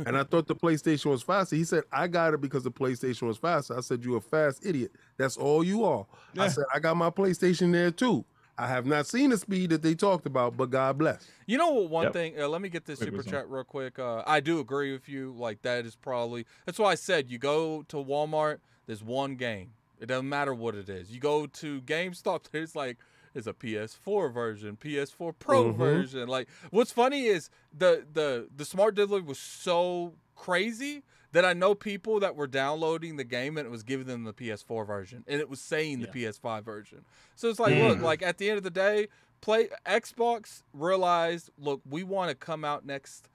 And I thought the PlayStation was faster. He said, I got it because the PlayStation was faster. I said, You're a fast idiot. That's all you are. I said, I got my PlayStation there too. I have not seen the speed that they talked about, but God bless. You know what? One Yep. thing. Uh, let me get this Quick super wisdom. chat real quick. Uh, I do agree with you. Like that is probably. That's why I said you go to Walmart. There's one game. It doesn't matter what it is. You go to GameStop. There's like there's a PS4 version, PS4 Pro Mhm. version. Like what's funny is the the the smart delivery was so crazy that I know people that were downloading the game and it was giving them the PS4 version and it was saying the PS5 version. So it's like, look, Mm. like at the end of the day, play Xbox realized, look, we want to come out next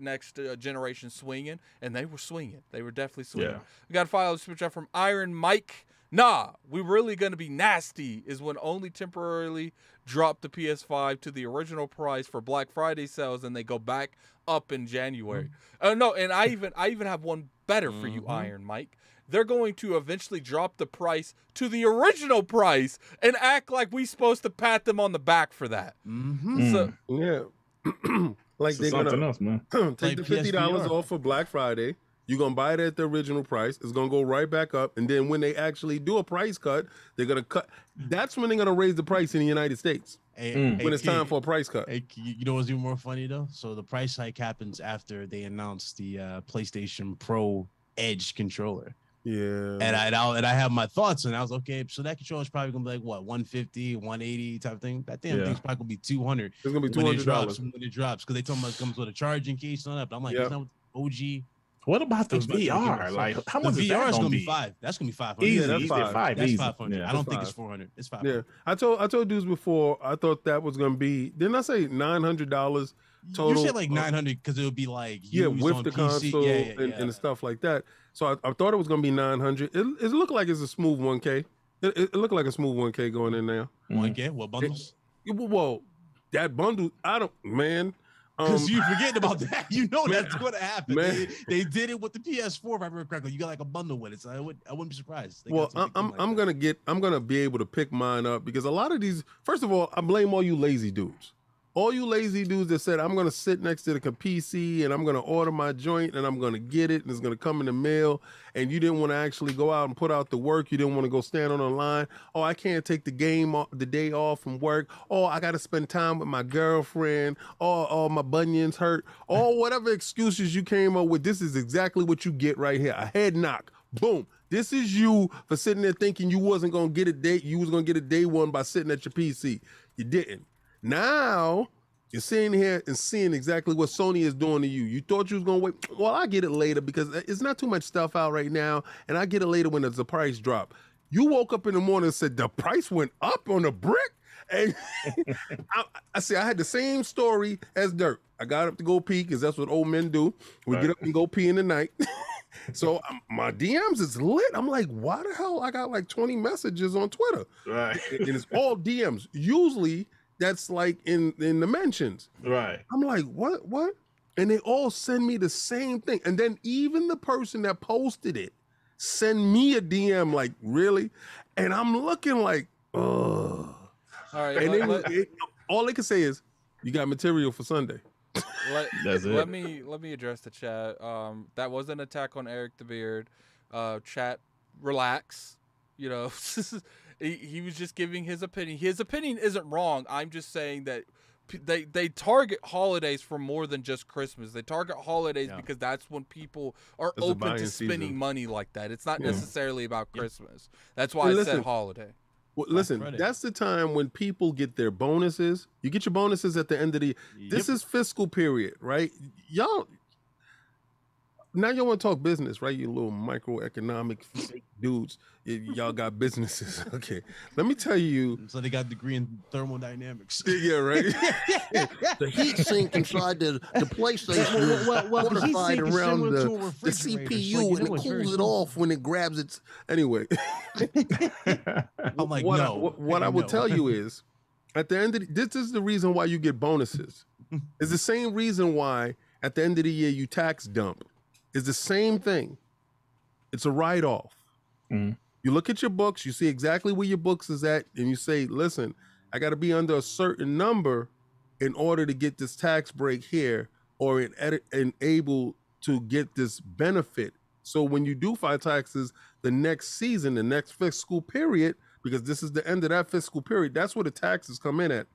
next uh, generation swinging, and they were swinging. They were definitely swinging. Yeah. We got a super chat from Iron Mike. Nah, we really gonna be nasty. Is when only temporarily drop the PS5 to the original price for Black Friday sales, and they go back up in January. Oh no, and I even I even have one better for you, Mhm. Iron Mike. They're going to eventually drop the price to the original price and act like we supposed to pat them on the back for that. Mm-hmm. So Yeah. like This they're gonna else, man. take Like the fifty dollars off for Black Friday. You're gonna buy it at the original price. It's gonna go right back up, and then when they actually do a price cut, they're gonna cut. That's when they're gonna raise the price in the United States Hey, Mm. hey, when it's time Key, for a price cut. Hey, you know what's even more funny though? So the price hike happens after they announce the uh, PlayStation Pro Edge controller, Yeah, and I and I, and I have my thoughts, and I was okay. So that controller is probably gonna be like what 150, 180 type of thing. That damn Yeah. thing's probably gonna be 200 it's gonna be 200 when it drops. When it drops, because they told me it comes with a charging case on it. But I'm like, Yeah. it's not with OG. What about the VR? controller. Like, how the much is VR that is gonna gonna be be? five. That's gonna be five hundred. Easy, that's easy, five. five, That's easy. five hundred. Yeah. I don't think That's it's four hundred. It's five. Yeah, I told I told dudes before. I thought that was gonna be. Didn't I say nine hundred dollars? Total, You said like nine hundred because it would be like Yeah, with on the PC. console yeah, yeah, and, yeah. and stuff like that. So I, I thought it was gonna be nine hundred. It, it looked like it's a smooth one K. It, it looked like a smooth one K going in there. One K, what bundles? Yeah, well, Well, that bundle, I don't, man. Um, Because you forgetting about that, you know man, that's going to happen. They, they did it with the PS4, if I remember correctly. You got like a bundle with it, so I would I wouldn't be surprised. They well, I'm I'm, like I'm gonna get I'm gonna be able to pick mine up because a lot of these. First of all, I blame all you lazy dudes. All you lazy dudes that said I'm gonna sit next to the PC and I'm gonna order my joint and I'm gonna get it and it's gonna come in the mail and you didn't want to actually go out and put out the work. You didn't want to go stand on the line. Oh, I can't take the game off, the day off from work. Oh, I got to spend time with my girlfriend. Oh, oh, my bunions hurt. Oh, whatever excuses you came up with. This is exactly what you get right here. A head knock. Boom. This is you for sitting there thinking you wasn't gonna get a date You was gonna get a day one by sitting at your PC. You didn't. Now you're sitting here and seeing exactly what Sony is doing to you. You thought you was gonna wait. Well, I get it later because it's not too much stuff out right now, and I get it later when the price drop. You woke up in the morning and said the price went up on the brick, and I, I see I had the same story as Dirt. I got up to go pee because that's what old men do. We Right. get up and go pee in the night. so um, my DMs is lit. I'm like, why the hell? I got like 20 messages on Twitter Right, and it's all DMs. Usually that's like in in the mentions. right. I'm like, what, what? And they all send me the same thing. And then even the person that posted it send me a DM, like, really? And I'm looking like, ugh. all right, And let, then it- all they can say is, you got material for Sunday. let, That's it. let me let me address the chat. Um, that was an attack on Eric the Beard. Uh, chat, relax. You know, he, he was just giving his opinion. His opinion isn't wrong. I'm just saying that they they target holidays for more than just Christmas. They target holidays Yeah. because that's when people are It's open to spending season. money like that. It's not Yeah. necessarily about Yeah. Christmas. That's why And I listen, said holiday. Well, listen, Friday. that's the time when people get their bonuses. You get your bonuses at the end of the This is fiscal period, right? Y'all now y'all want to talk business, right? You little microeconomic dudes. Y- y'all got businesses. Okay. Let me tell you. so they got a degree in thermodynamics. Yeah, right. the heat sink inside the, the PlayStation is Well, well, the heat fortified sink is around the, to a the refrigerator, CPU you and it it's very cools it off when it grabs its. anyway, I'm like, what, no. I, what, what I will no. tell you is, at the end of the, this is the reason why you get bonuses. It's the same reason why at the end of the year you tax dump. It's the same thing. It's a write off. Mhm. You look at your books, you see exactly where your books is at, and you say, "Listen, I got to be under a certain number in order to get this tax break here, or en- ed- enable to get this benefit. So when you do file taxes the next season, the next fiscal period, because this is the end of that fiscal period, that's where the taxes come in at.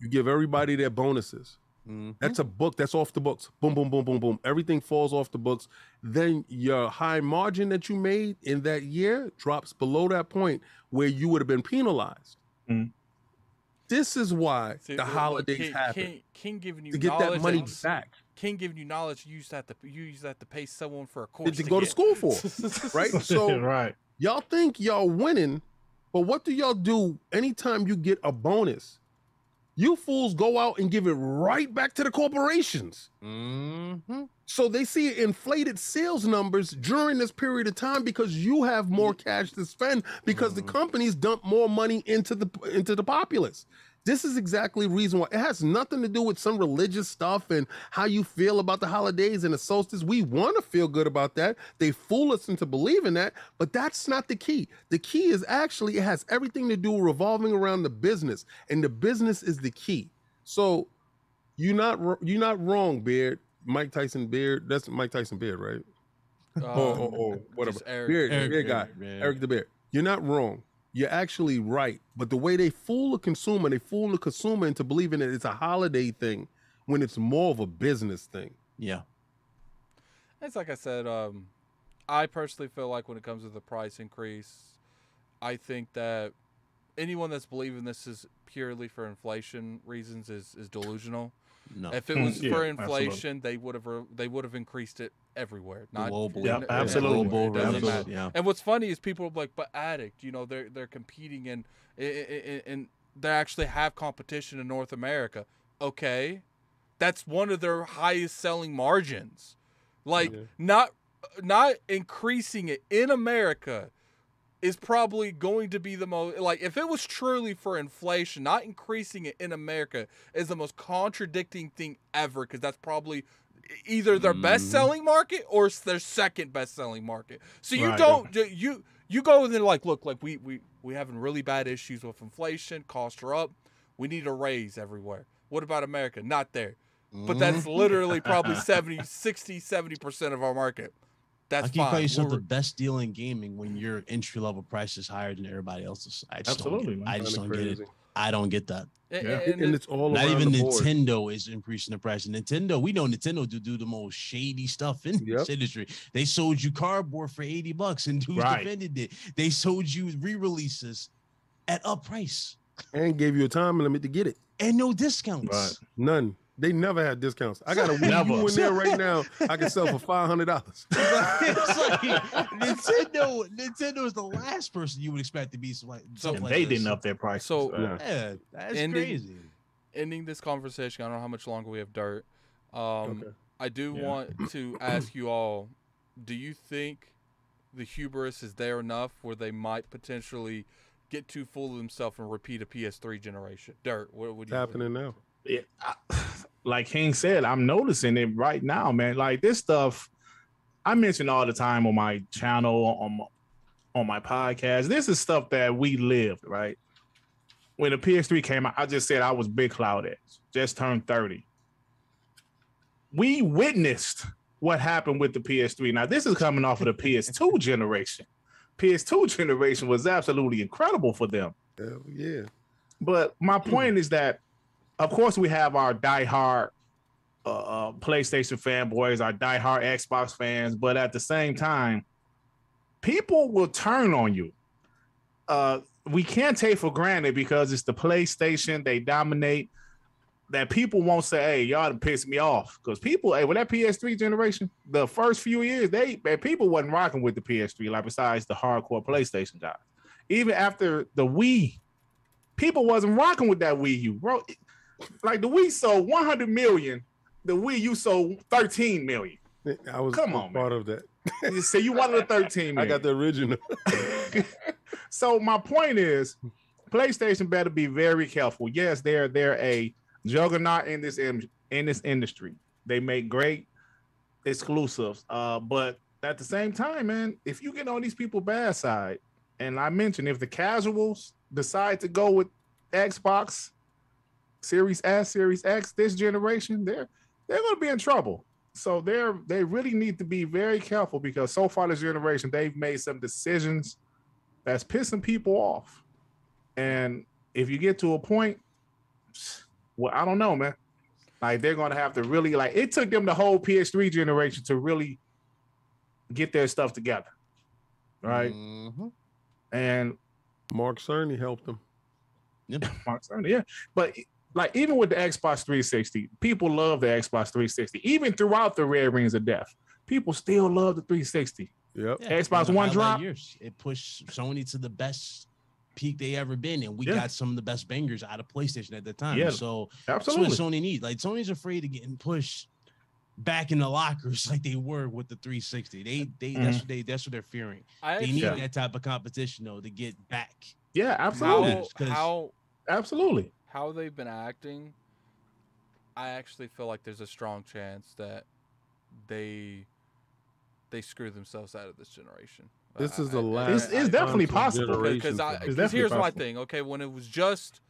You give everybody their bonuses. Mhm. That's a book. That's off the books. Boom, boom, boom, boom, boom. Everything falls off the books. Then your high margin that you made in that year drops below that point where you would have been penalized. Mhm. This is why See, the look, holidays King, happen King, King giving you to get that money and- back King giving you knowledge. You use that to you use that to pay someone for a to, course to go to school for, right? So right. y'all think y'all winning, but what do y'all do anytime you get a bonus? You fools go out and give it right back to the corporations. Mhm. So they see inflated sales numbers during this period of time because you have more cash to spend because the companies dump more money into the into the populace. This is exactly the reason why it has nothing to do with some religious stuff and how you feel about the holidays and the solstice. We want to feel good about that. They fool us into believing that, but that's not the key. The key is actually it has everything to do revolving around the business, and the business is the key. So you're not you're not wrong, Beard. Mike Tyson Beard. That's Mike Tyson Beard, right? Um, or, or, or whatever. Eric. Beard, Eric Beard guy. Yeah. Eric the Beard. You're not wrong. You're actually right. But the way they fool the consumer, they fool the consumer into believing that it's a holiday thing when it's more of a business thing. Yeah. It's like I said. Um, I personally feel like when it comes to the price increase, I think that anyone that's believing this is purely for inflation reasons is is delusional. No. If it Mm, was yeah, for absolutely. inflation, they would have re- they would have increased it everywhere. Not Globally. Yeah, n- absolutely. everywhere. It doesn't Absolutely. matter. Yeah. And what's funny is people are like, but addict, you know, they're they're competing in, and and they actually have competition in North America. Okay, that's one of their highest selling margins. Like Yeah. not not increasing it in America is probably going to be the most like if it was truly for inflation, not increasing it in America is the most contradicting thing ever because that's probably either their Mhm. best selling market or it's their second best selling market. So you Right. don't you- you go in there like look like we we we having really bad issues with inflation, costs are up. We need a raise everywhere. What about America? Not there. But that's Mhm. literally probably 70 60 70% of our market. That's I can fine. tell you something. We're- The best deal in gaming when your entry level price is higher than everybody else's. I just Absolutely, Don't man. get, I just don't Kinda get it. I don't get that. Yeah. and And it- it's all Not even the board. Nintendo is increasing the price. And Nintendo, we know Nintendo to do the most shady stuff in Yep. this industry. They sold you cardboard for 80 bucks and dudes Right. defended it. They sold you re-releases at a price and gave you a time limit to get it. and no discounts. Right. None. They never had discounts. I got a Wii Never. U in there right now. I can sell for five hundred dollars. it's like Nintendo. Nintendo is the last person you would expect to be some like, So- something And like they this. didn't up their price. So- Uh, Yeah, that's Ending- crazy. ending this conversation, I don't know how much longer we have dirt. Um, Okay. I do Yeah. want to ask you all: Do you think the hubris is there enough where they might potentially get too full of themselves and repeat a PS3 generation? Dirt. What would It's you? happening now. it, I, like King said, I'm noticing it right now, man. Like this stuff, I mention all the time on my channel, on my, on my podcast. This is stuff that we lived, right? When the PS3 came out, I just said I was BitCloud Edge, just turned 30. We witnessed what happened with the PS3. Now, this is coming off of the PS2 generation. PS2 generation was absolutely incredible for them. Hell yeah. But my mm. point is that, of course, we have our diehard uh, uh, PlayStation fanboys, our diehard Xbox fans, but at the same time, people will turn on you. Uh, we can't take for granted because it's the PlayStation, they dominate. That people won't say, "Hey, y'all pissed me off," because people, hey, with that PS3 generation, the first few years, they, they people wasn't rocking with the PS3, like besides the hardcore PlayStation guys. Even after the Wii people wasn't rocking with that Wii U, bro. Like the Wii sold 100 million, the Wii U sold 13 million. I was Come on, part of that. You say you wanted a 13 million. I got the original. so my point is, PlayStation better be very careful. Yes, they're they're a juggernaut in this in, in this industry. They make great exclusives. Uh, but at the same time, man, if you get on these people bad side, and I mentioned if the casuals decide to go with Xbox Series S, Series X this generation, they're they're gonna be in trouble. So they're they really need to be very careful because so far this generation they've made some decisions that's pissing people off. And if you get to a point, well, I don't know, man. Like they're gonna have to really like it took them the whole PS3 generation to really get their stuff together. Right. Mhm. And Mark Cerny helped him. Mark Cerny, yeah. But like even with the Xbox 360, people love the Xbox 360. Even throughout the Red Rings of Death, people still love the 360. Yep. Yeah, Xbox One drop? Years. It pushed Sony to the best peak they ever been, and we Yeah. got some of the best bangers out of PlayStation at the time. Yeah, so Absolutely. that's what Sony needs. Like Sony's afraid of getting pushed back in the lockers like they were with the 360. They they that's Mhm. what they that's what they're fearing. I They need Yeah. that type of competition though to get back. yeah, absolutely. how, 'cause- how Absolutely. How they've been acting, I actually feel like there's a strong chance that they they screw themselves out of this generation. This uh, I- is the last. It's- it's definitely console possible. because for I. It's because definitely here's my thing. Okay, when it was just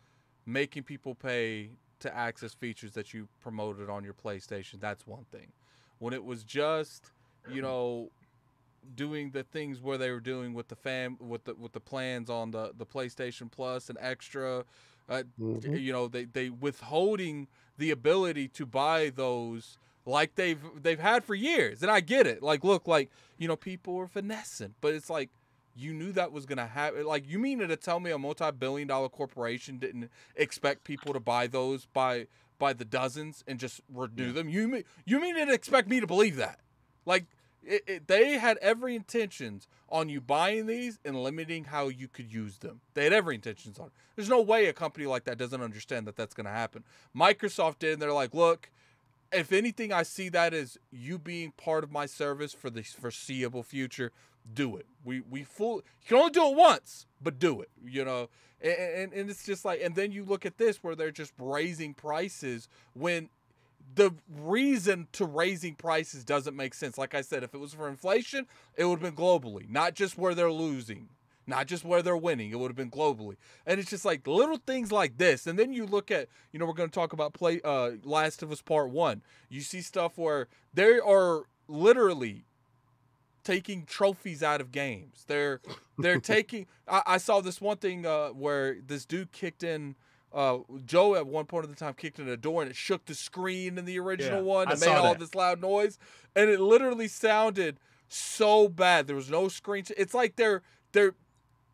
making people pay to access features that you promoted on your PlayStation, that's one thing. When it was just you know doing the things where they were doing with the fam with the with the plans on the the PlayStation Plus and extra uh, Mhm. you know they they withholding the ability to buy those like they've they've had for years and i get it. Like look like you know people are finessing but it's like you knew that was gonna happen like you mean to tell me a multi-billion dollar corporation didn't expect people to buy those by by the dozens and just renew them? You mean you mean to expect me to believe that? Like it, it, they had every intentions on you buying these and limiting how you could use them. They had every intentions on it. There's no way a company like that doesn't understand that that's going to happen. Microsoft did, and they're like, look, if anything, I see that as you being part of my service for the foreseeable future. Do it. We we full. You can only do it once, but do it. You know, and, and and it's just like, and then you look at this where they're just raising prices when the reason to raising prices doesn't make sense. Like I said, if it was for inflation, it would have been globally, not just where they're losing, not just where they're winning. It would have been globally. And it's just like little things like this. And then you look at, you know, we're going to talk about play uh Last of Us Part 1. You see stuff where they are literally taking trophies out of games. They're they're taking I, I saw this one thing uh where this dude kicked in uh, Joel at one point in the time kicked in a door and it shook the screen in the original Yeah, one and made all that. this loud noise, and it literally sounded so bad. There was no screen. It's like they're they're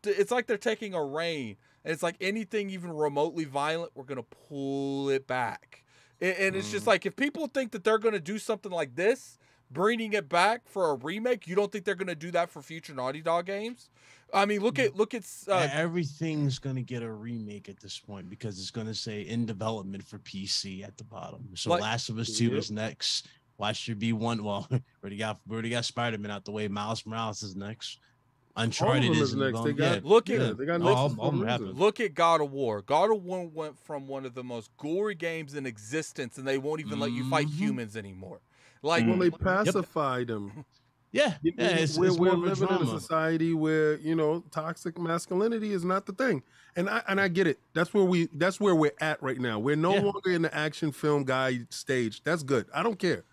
it's like they're taking a rain, and it's like anything even remotely violent, we're gonna pull it back. And, and it's Mm. just like if people think that they're gonna do something like this, bringing it back for a remake, you don't think they're gonna do that for future Naughty Dog games? I mean, look at look at uh, Everything's gonna get a remake at this point because it's gonna say in development for PC at the bottom. So Like- Last of Us Two Yep. is next. Watch your be one. Well, we already got we already got Spider Man out the way. Miles Morales is next. Uncharted is is next. They got Yeah. Look at yeah, they got No, all- all some them reason. happen. Look at God of War. God of War went from one of the most gory games in existence, and they won't even let you fight Mhm. humans anymore. Like, Well, they Yep. pacified them. Yeah, You yeah. It's, we're it's we're more of a living in a society where you know toxic masculinity is not the thing, and I and I get it. That's where we that's where we're at right now. We're no Yeah. longer in the action film guy stage. That's good. I don't care.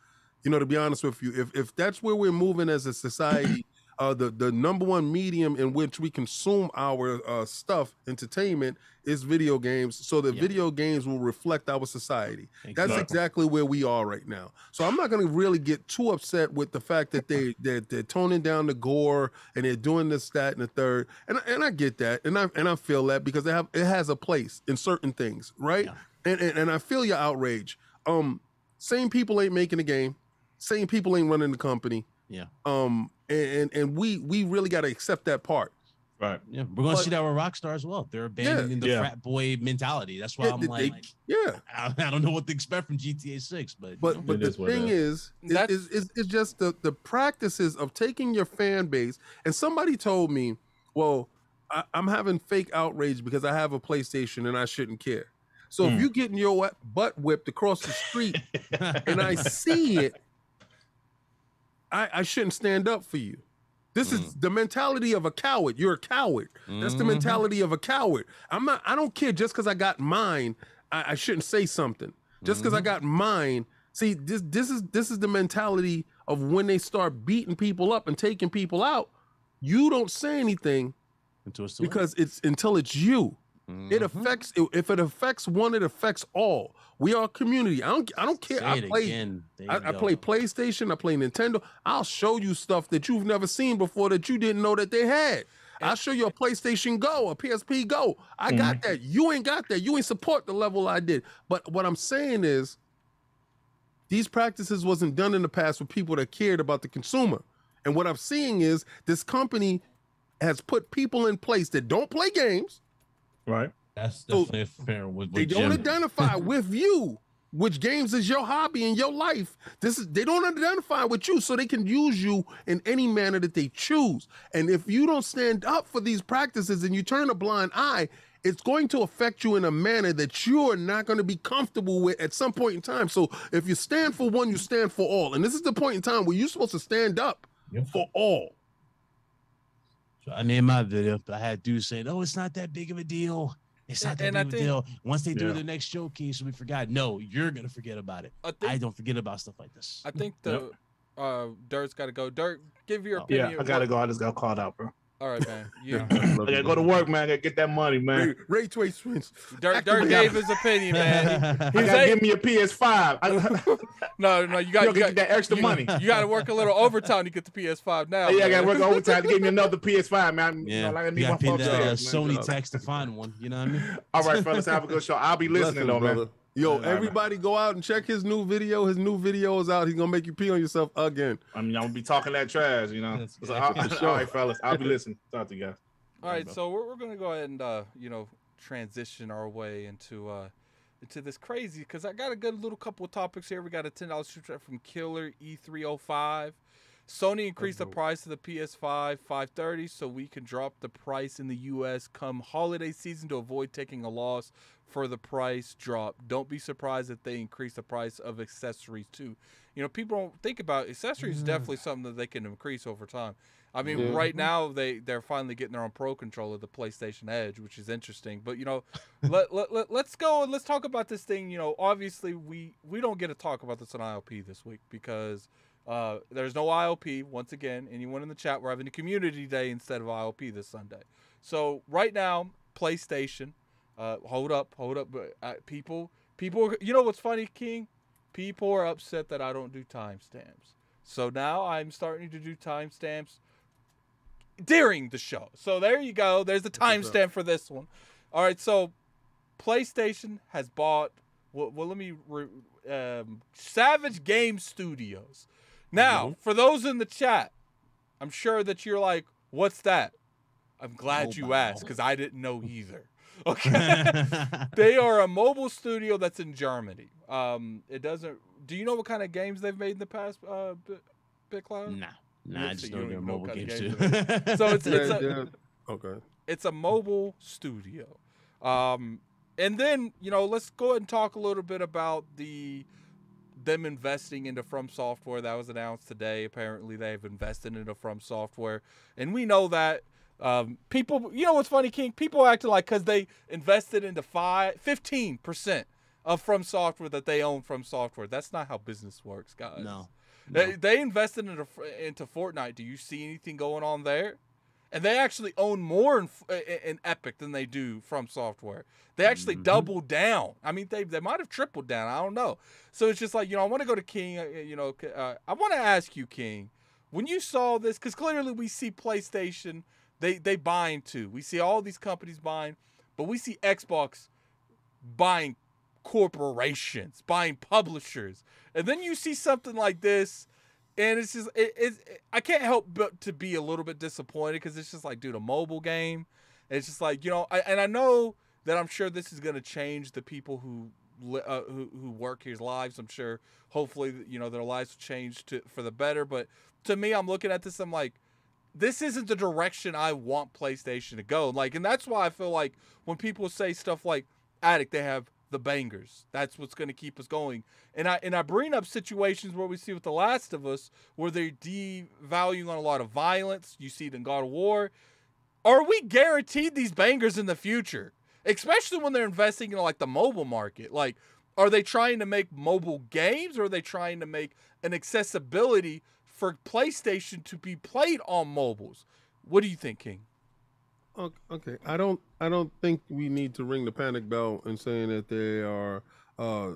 You know, to be honest with you, if if that's where we're moving as a society, uh, the the number one medium in which we consume our uh, stuff, entertainment, is video games. So the Yeah. video games will reflect our society. That's Exactly. exactly where we are right now. So I'm not going to really get too upset with the fact that they they're, they're toning down the gore and they're doing this, that, and the third. And and I get that, and I and I feel that because they have it has a place in certain things, right? Yeah. And, and and I feel your outrage. Um, same people ain't making the game. Same people ain't running the company. Yeah. Um, and and, and we we really got to accept that part. Right. Yeah, we're gonna But- see that with Rockstar as well. They're abandoning the Yeah. frat boy mentality. That's why Yeah, I'm they- like, Yeah. I, I don't know what to expect from GTA Six, but, you But know. but the is thing is, is, That's- is, is, is just the, the practices of taking your fan base. And somebody told me, well, I, I'm having fake outrage because I have a PlayStation and I shouldn't care. So if Hmm. you getting your butt whipped across the street and I see it, I, I shouldn't stand up for you. This is the mentality of a coward. You're a coward. That's the Mhm. mentality of a coward. I'm not. I don't care just because I got mine. I, I shouldn't say something. Just because I got mine See, this this is this is the mentality of when they start beating people up and taking people out. You don't say anything Until it's because it's until it's you. It Mhm. affects if it affects one, it affects all. We are a community. I don't I don't care. I play. I, I play PlayStation, I play Nintendo. I'll show you stuff that you've never seen before that you didn't know that they had. I'll show you a PlayStation Go, a PSP Go. I got that. You ain't got that. You ain't support the level I did. But what I'm saying is these practices wasn't done in the past with people that cared about the consumer. And what I'm seeing is this company has put people in place that don't play games. Right. That's So, definitely fair with, which They don't Jim. identify with you, which games is your hobby in your life. This is they don't identify with you, so they can use you in any manner that they choose. And if you don't stand up for these practices and you turn a blind eye, it's going to affect you in a manner that you are not going to be comfortable with at some point in time. So if you stand for one, you stand for all. And this is the point in time where you're supposed to stand up Yep. for all. So I named my video, but I had dudes saying, "Oh, it's not that big of a deal. It's not that And I big of a deal." Once they do Yeah. the next showcase, we forgot. No, you're gonna forget about it. I I don't forget about stuff like this. I think the uh Dirt's got to go. Dirt, give your Oh. Yeah. I gotta What- go. I just got called out, bro. All right, man. You, I gotta go to work, man. I gotta get that money, man. Ray, Ray Trace Twins. Dirt, Dirt gave his opinion, man. I He's gotta a- give me a PS5. I, No, no, you got, gotta you get that extra you- money. you got to work a little overtime to get the PS5 now. yeah, I gotta work overtime to give me another PS5, man. yeah, You know, like I you need my got to pay phone uh. Sony tax to find one. You know what I mean? All right, fellas, have a good show. I'll be listening though, man. Yo, All right, everybody go out and check his new video. His new video is out. He's gonna make you pee on yourself again. I mean, I'm gonna be talking that trash, you know. So, good. all, sure. all right, fellas, I'll be listening. Talk to you guys. All right, so we're, we're gonna go ahead and uh, you know transition our way into uh, into this crazy because I got a good little couple of topics here. We got a ten dollars super chat from Killer E three hundred five. Sony increased the price of the PS5 530 so we can drop the price in the US come holiday season to avoid taking a loss for the price drop. Don't be surprised if they increase the price of accessories too. You know, people don't think about accessories is definitely something that they can increase over time. I mean, Yeah. right now they they're finally getting their own pro controller, the PlayStation Edge, which is interesting. But you know, let, let, let let's go and let's talk about this thing. You know, obviously we we don't get to talk about this on ILP this week because uh, there's no ILP. Once again, anyone in the chat, we're having a community day instead of ILP this Sunday. So right now, PlayStation. Uh, hold up, hold up, but uh, people, people. You know what's funny, King? People are upset that I don't do timestamps. So now I'm starting to do timestamps during the show. So there you go. There's the timestamp for this one. All right. So PlayStation has bought. Well, well let me. Re, um, Savage Game Studios. Now, for those in the chat, I'm sure that you're like, "What's that?" I'm glad you Mobile. asked because I didn't know either. Okay. they are a mobile studio that's in Germany. Um, it doesn't. Do you know what kind of games they've made in the past, uh, Bi- BitCloud? nah, nah. I just see, know don't they're even know mobile what games too. games So it's it's Yeah, a yeah. Okay. it's a mobile studio. Um, and then you know, let's go ahead and talk a little bit about the them investing into From Software that was announced today. Apparently, they've invested into From Software, and we know that. Um, people, you know what's funny, King? People acting like because they invested into five, 15 percent of From Software that they own From Software. That's not how business works, guys. no. They, they invested into into Fortnite. Do you see anything going on there? And they actually own more in, in Epic than they do from software. They actually Mhm. doubled down. I mean, they they might have tripled down. I don't know. So it's just like you know, I want to go to King. uh, You know, uh, I want to ask you, King, when you saw this, because clearly we see PlayStation. They they buying too. We see all these companies buying, but we see Xbox buying corporations, buying publishers, and then you see something like this, and it's just it, it's I can't help but to be a little bit disappointed because it's just like, dude, a mobile game. It's just like you know, I, and I know that I'm sure this is going to change the people who uh, who who work here's lives. I'm sure, hopefully, you know, their lives will change to for the better. But to me, I'm looking at this. I'm like, this isn't the direction I want PlayStation to go. Like, and that's why I feel like when people say stuff like Addict, they have the bangers. That's what's going to keep us going. And I and I bring up situations where we see with The Last of Us, where they're devaluing on a lot of violence. You see it in God of War. Are we guaranteed these bangers in the future? Especially when they're investing in like the mobile market. Like Are they trying to make mobile games or are they trying to make an accessibility for PlayStation to be played on mobiles? What do you think, King? Ok- Okay, I don't. I don't think we need to ring the panic bell and saying that they are uh,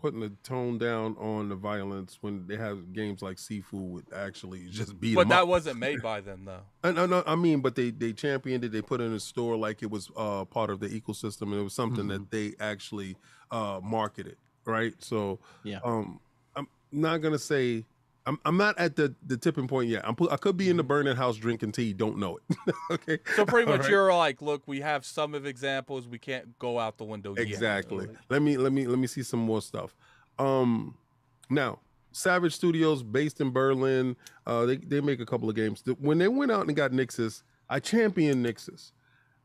putting the tone down on the violence when they have games like Sifu would actually just beat But them that up. wasn't made by them though. I, no, no, I mean, but they they championed it. They put it in a store like it was uh, part of the ecosystem, and it was something that they actually uh, marketed, right? So, Yeah. um, I'm not gonna say. I'm, I'm not at the, the tipping point yet. I'm I could be in the burning house drinking tea. Don't know it. okay. So pretty much Alright. you're like, look, we have some of examples. We can't go out the window yet. Exactly. Let me let me let me see some more stuff. Um now, Savage Studios based in Berlin, uh they, they make a couple of games. When they went out and got Nixxes, I championed Nixxes.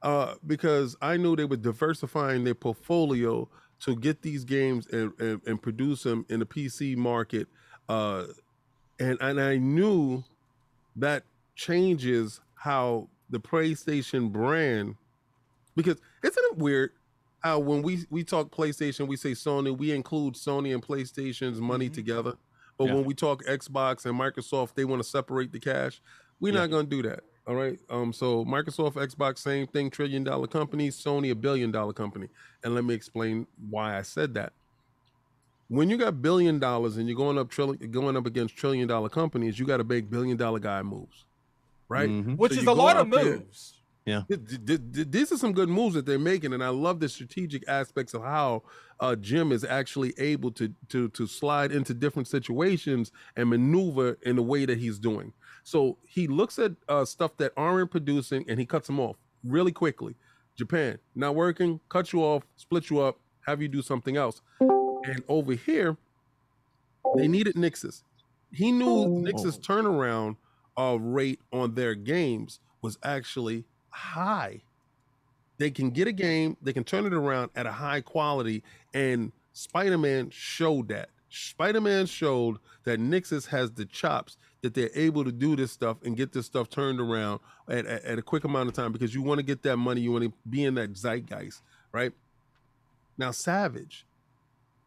Uh because I knew they were diversifying their portfolio to get these games and, and, and produce them in the PC market. Uh and and I knew that changes how the PlayStation brand because isn't it weird how when we we talk PlayStation, we say Sony, we include Sony and PlayStation's money Mhm. together. But Yeah. when we talk Xbox and Microsoft, they want to separate the cash. We're Yeah. not going to do that. All right. Um. So Microsoft, Xbox, same thing, trillion dollar company. Sony, a billion dollar company. And let me explain why I said that. When you got billion dollars and you're going up trillion, going up against trillion dollar companies, you got to make billion dollar guy moves, right? Mhm. Which So is a lot of out there- moves. Th- th- th- th- These are some good moves that they're making, and I love the strategic aspects of how uh, Jim is actually able to to to slide into different situations and maneuver in the way that he's doing. So he looks at uh, stuff that aren't producing, and he cuts them off really quickly. Japan not working, cut you off, split you up, have you do something else. And over here, they needed Nixxes. He knew Nixxes turnaround uh, rate on their games was actually high. They can get a game, they can turn it around at a high quality, and Spider Man showed that. Spider Man showed that Nixus has the chops that they're able to do this stuff and get this stuff turned around at, at, at a quick amount of time because you want to get that money, you want to be in that zeitgeist, right? Now, Savage,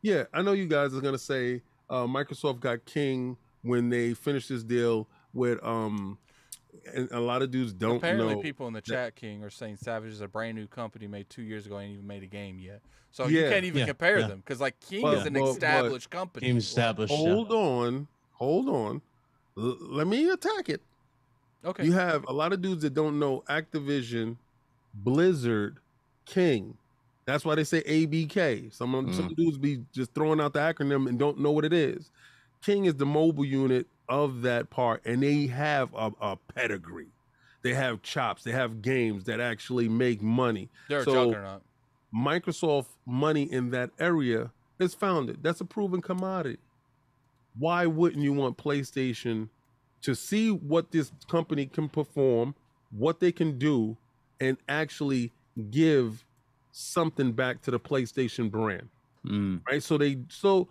yeah, I know you guys are gonna say uh, Microsoft got King when they finished this deal with um, and a lot of dudes don't Apparently, know. people in the that- chat, King, are saying Savage is a brand new company made two years ago, ain't even made a game yet. So you can't even Yeah, compare yeah. them because like King Well, is an but- established company. Games established. yeah. hold on, hold on. L- let me attack it. Okay. You have a lot of dudes that don't know Activision, Blizzard, King. That's why they say ABK. Some of- some mm. dudes be just throwing out the acronym and don't know what it is. King is the mobile unit of that part, and they have a, a pedigree. They have chops. They have games that actually make money. They're so- a juggernaut. Microsoft money in that area is founded. That's a proven commodity. Why wouldn't you want PlayStation to see what this company can perform, what they can do, and actually give something back to the PlayStation brand? Mm. Right. So they so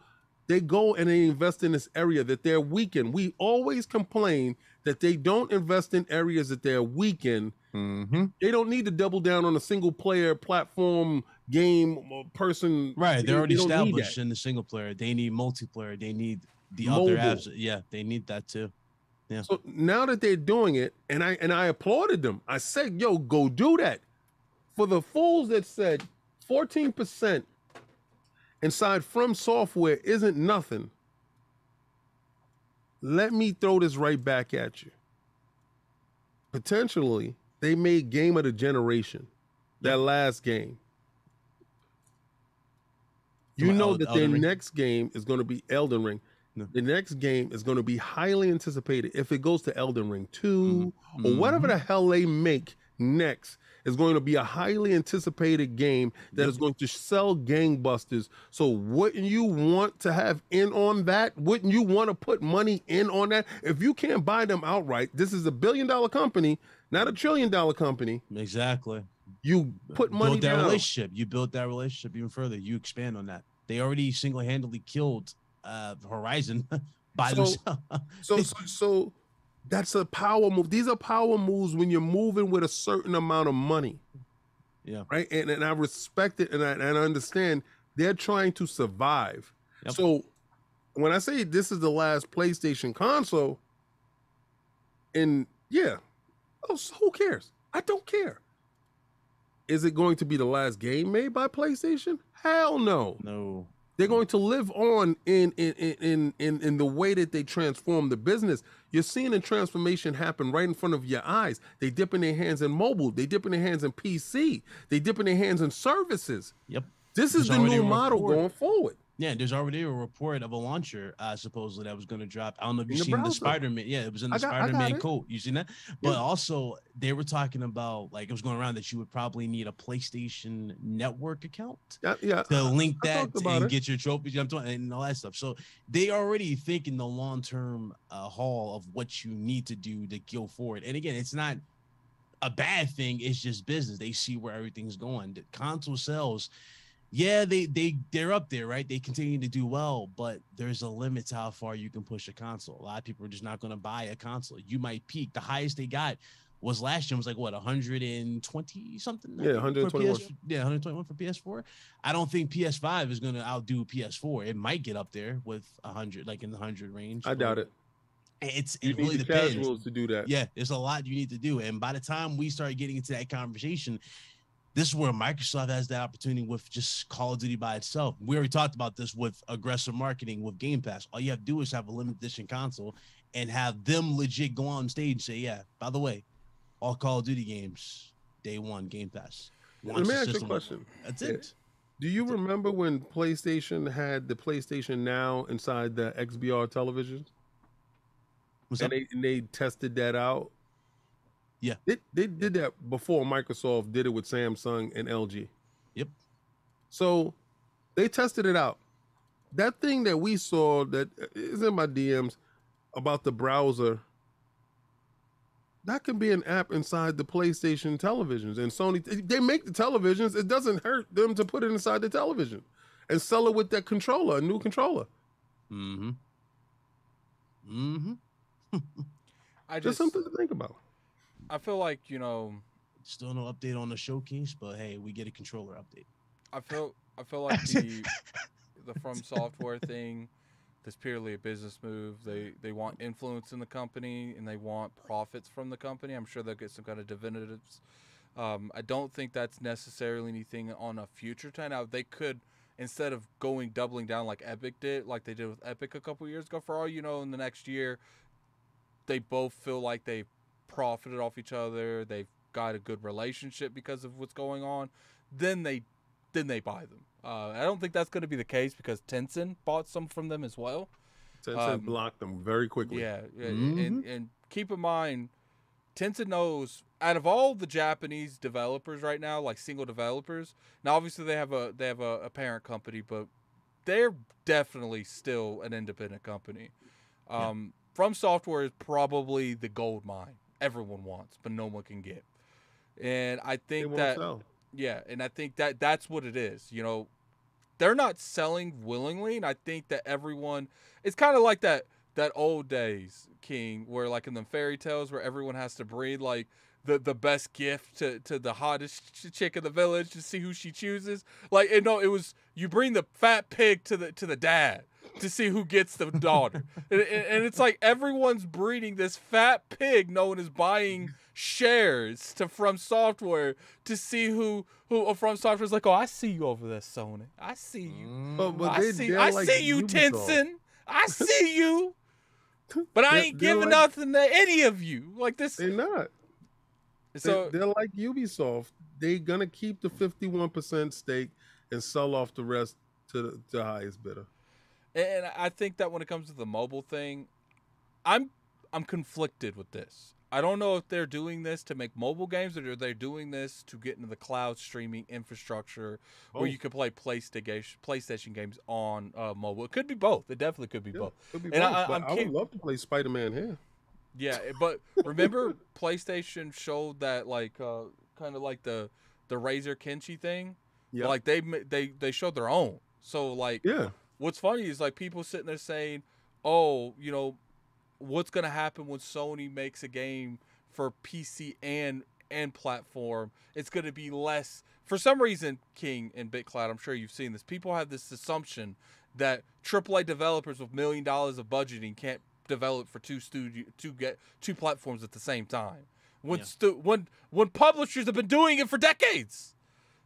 they go and they invest in this area that they're weak in. We always complain that they don't invest in areas that they're weak in Mm-hmm. they don't need to double down on a single player platform game person. Right. They- They're already they established in the single player. They need multiplayer. They need the Mobile. other apps. Yeah, they need that too. Yeah. So now that they're doing it, and I and I applauded them. I said, "Yo, go do that." For the fools that said 14% inside From Software isn't nothing, let me throw this right back at you. Potentially, they made game of the generation. That last game. You know that their next game is going to be Elden Ring. No. The next game is going to be highly anticipated if it goes to Elden Ring 2 or whatever the hell they make next is going to be a highly anticipated game that is going to sell gangbusters. So wouldn't you want to have in on that? Wouldn't you want to put money in on that? If you can't buy them outright, this is a billion dollar company, not a trillion dollar company. Exactly. You put money build that down. relationship. You build that relationship even further. You expand on that. They already single handedly killed uh Horizon by So- themselves. So, so, so that's a power move. These are power moves when you're moving with a certain amount of money. Yeah. Right. And, and I respect it and I, and I understand They're trying to survive. Yep. So when I say this is the last PlayStation console, and yeah, oh, so who cares? I don't care. Is it going to be the last game made by PlayStation? Hell no. No. They're going to live on in in in in in, in the way that they transform the business. You're seeing a transformation happen right in front of your eyes. They dip in their hands in mobile. They dip in their hands in PC. They dip in their hands in services. Yep. This is There's the new model report. going forward. Yeah, there's already a report of a launcher uh, supposedly that was going to drop. I don't know if you've seen the. Spider-Man. Yeah, it was in the I got- I got Spider-Man it. coat. You seen that? But Yeah. also they were talking about like it was going around that you would probably need a PlayStation Network account Yeah, yeah. to link that and it. get your trophies I'm talking, and all that stuff. So they already think in the long term uh, haul of what you need to do to go forward. And again, it's not a bad thing. It's just business. They see where everything's going. The console sales, yeah, they they they're up there, right? They continue to do well, but there's a limit to how far you can push a console. A lot of people are just not going to buy a console. You might peak. The highest they got was last year was like what 120 something. Yeah, think, for 121. PS yeah, 121 for PS4. I don't think PS5 is going to outdo PS4. It might get up there with 100, like in the 100 range. I doubt it. It's You it need really the depends. casuals to do that. Yeah, there's a lot you need to do. And by the time we start getting into that conversation, this is where Microsoft has the opportunity with just Call of Duty by itself. We already talked about this with aggressive marketing with Game Pass. All you have to do is have a limited edition console and have them legit go on stage and say, Yeah, by the way, all Call of Duty games, day one, Game Pass. Let me ask you a question. That's it. Do you remember when PlayStation had the PlayStation Now inside the XBR television? And they, and they tested that out. Yeah. They, they did that before Microsoft did it with Samsung and LG. Yep. So they tested it out. That thing that we saw that is in my DMs about the browser, that can be an app inside the PlayStation televisions. And Sony, they make the televisions. It doesn't hurt them to put it inside the television and sell it with that controller, a new controller. Mm-hmm. Mm-hmm. I Just just, something to think about. I feel like you know, Still no update on the showcase, but hey, we get a controller update. I feel, I feel like the the From Software thing is purely a business move. They they want influence in the company and they want profits from the company. I'm sure they'll get some kind of definitives. Um, I don't think that's necessarily anything on a future time. Now they could instead of going doubling down like Epic did, like they did with Epic a couple years ago. For all you know, in the next year, they both feel like they profited off each other. They've got a good relationship because of what's going on. Then they then they buy them. Uh, I don't think that's going to be the case because Tencent bought some from them as well. Tencent Um, blocked them very quickly. Yeah, yeah, Mhm. and, and keep in mind, Tencent knows out of all the Japanese developers right now, like single developers. Now, obviously, they have a they have a, a parent company, but they're definitely still an independent company. Yeah. Um, From Software is probably the gold mine everyone wants, but no one can get. And I think that sell. yeah, and I think that that's what it is. You know, they're not selling willingly, and I think that everyone it's kind of like that that old days king where like in the fairy tales where everyone has to breed like the the best gift to to the hottest ch- chick in the village to see who she chooses. Like and no, it was you bring the fat pig to the to the dad to see who gets the daughter. and, and and it's like everyone's breeding this fat pig. No one is buying shares to From Software to see who who uh, From Software is like. Oh, I see you over there, Sony. I see you. But, but I they, see. I like see you, Ubisoft. Tencent. I see you. But I They're- ain't they're giving like- nothing to any of you. Like this. They're not. So they, are like Ubisoft. They're gonna keep the fifty-one percent stake and sell off the rest to the, to the highest bidder. And I think that when it comes to the mobile thing, I'm I'm conflicted with this. I don't know if they're doing this to make mobile games or are they're doing this to get into the cloud streaming infrastructure where you can play PlayStation PlayStation games on uh, mobile. It could be both. It definitely could be Yeah, both. could be And I- both, I- I, would love to play Spider-Man here. Yeah, eh, but remember PlayStation showed that like uh, kind of like the the Razer Kishi thing. Yeah. Like they they they showed their own. So like Yeah, what's funny is like people sitting there saying, "Oh, you know, what's gonna happen when Sony makes a game for PC and and platform. It's going to be less. For some reason, King and BitCloud, I'm sure you've seen this. People have this assumption that AAA developers with million dollars of budgeting can't develop for two studio two get two platforms at the same time. When Yeah. stu- when when publishers have been doing it for decades.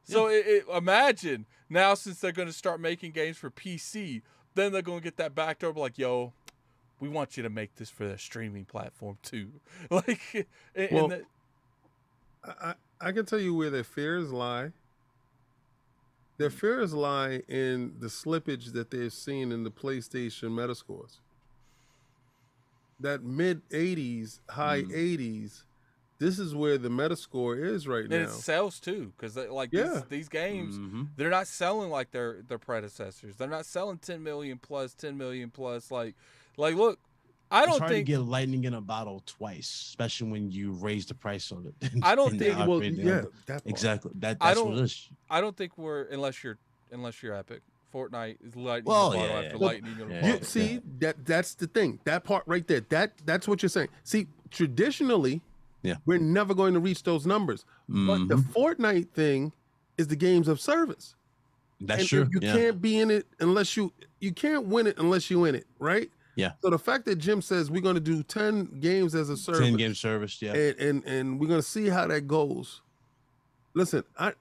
So it, it, imagine now since they're going to start making games for PC, then they're going to get that backdoor like, yo, we want you to make this for the streaming platform too. Like, and, Well, and I, I I can tell you where their fears lie. Their fears lie in the slippage that they've seen in the PlayStation Metascores. That mid 80s, high Mm. 80s, this is where the Metascore is right and now. it sells too, because like Yeah. these, these games, Mhm. they're not selling like their their predecessors. They're not selling 10 million plus, 10 million plus. Like, like look, I It's don't hard think to get lightning in a bottle twice, especially when you raise the price on it. I don't think- well, upgrade, yeah, that exactly. That I that's what don't- it is. I don't think we're unless you're unless you're Epic. Fortnite is lightning Well, in a bottle yeah, after yeah. lightning in a Yeah. You, bottle. see that that's the thing. That part right there. That that's what you're saying. See, traditionally, Yeah. we're never going to reach those numbers. But the Mhm. Fortnite thing is the games of service. That's and true. You yeah. can't be in it unless you you can't win it unless you in it, right? Yeah. So the fact that Jim says we're going to do ten games as a service, Ten game service. Yeah. and, and and we're going to see how that goes. Listen, I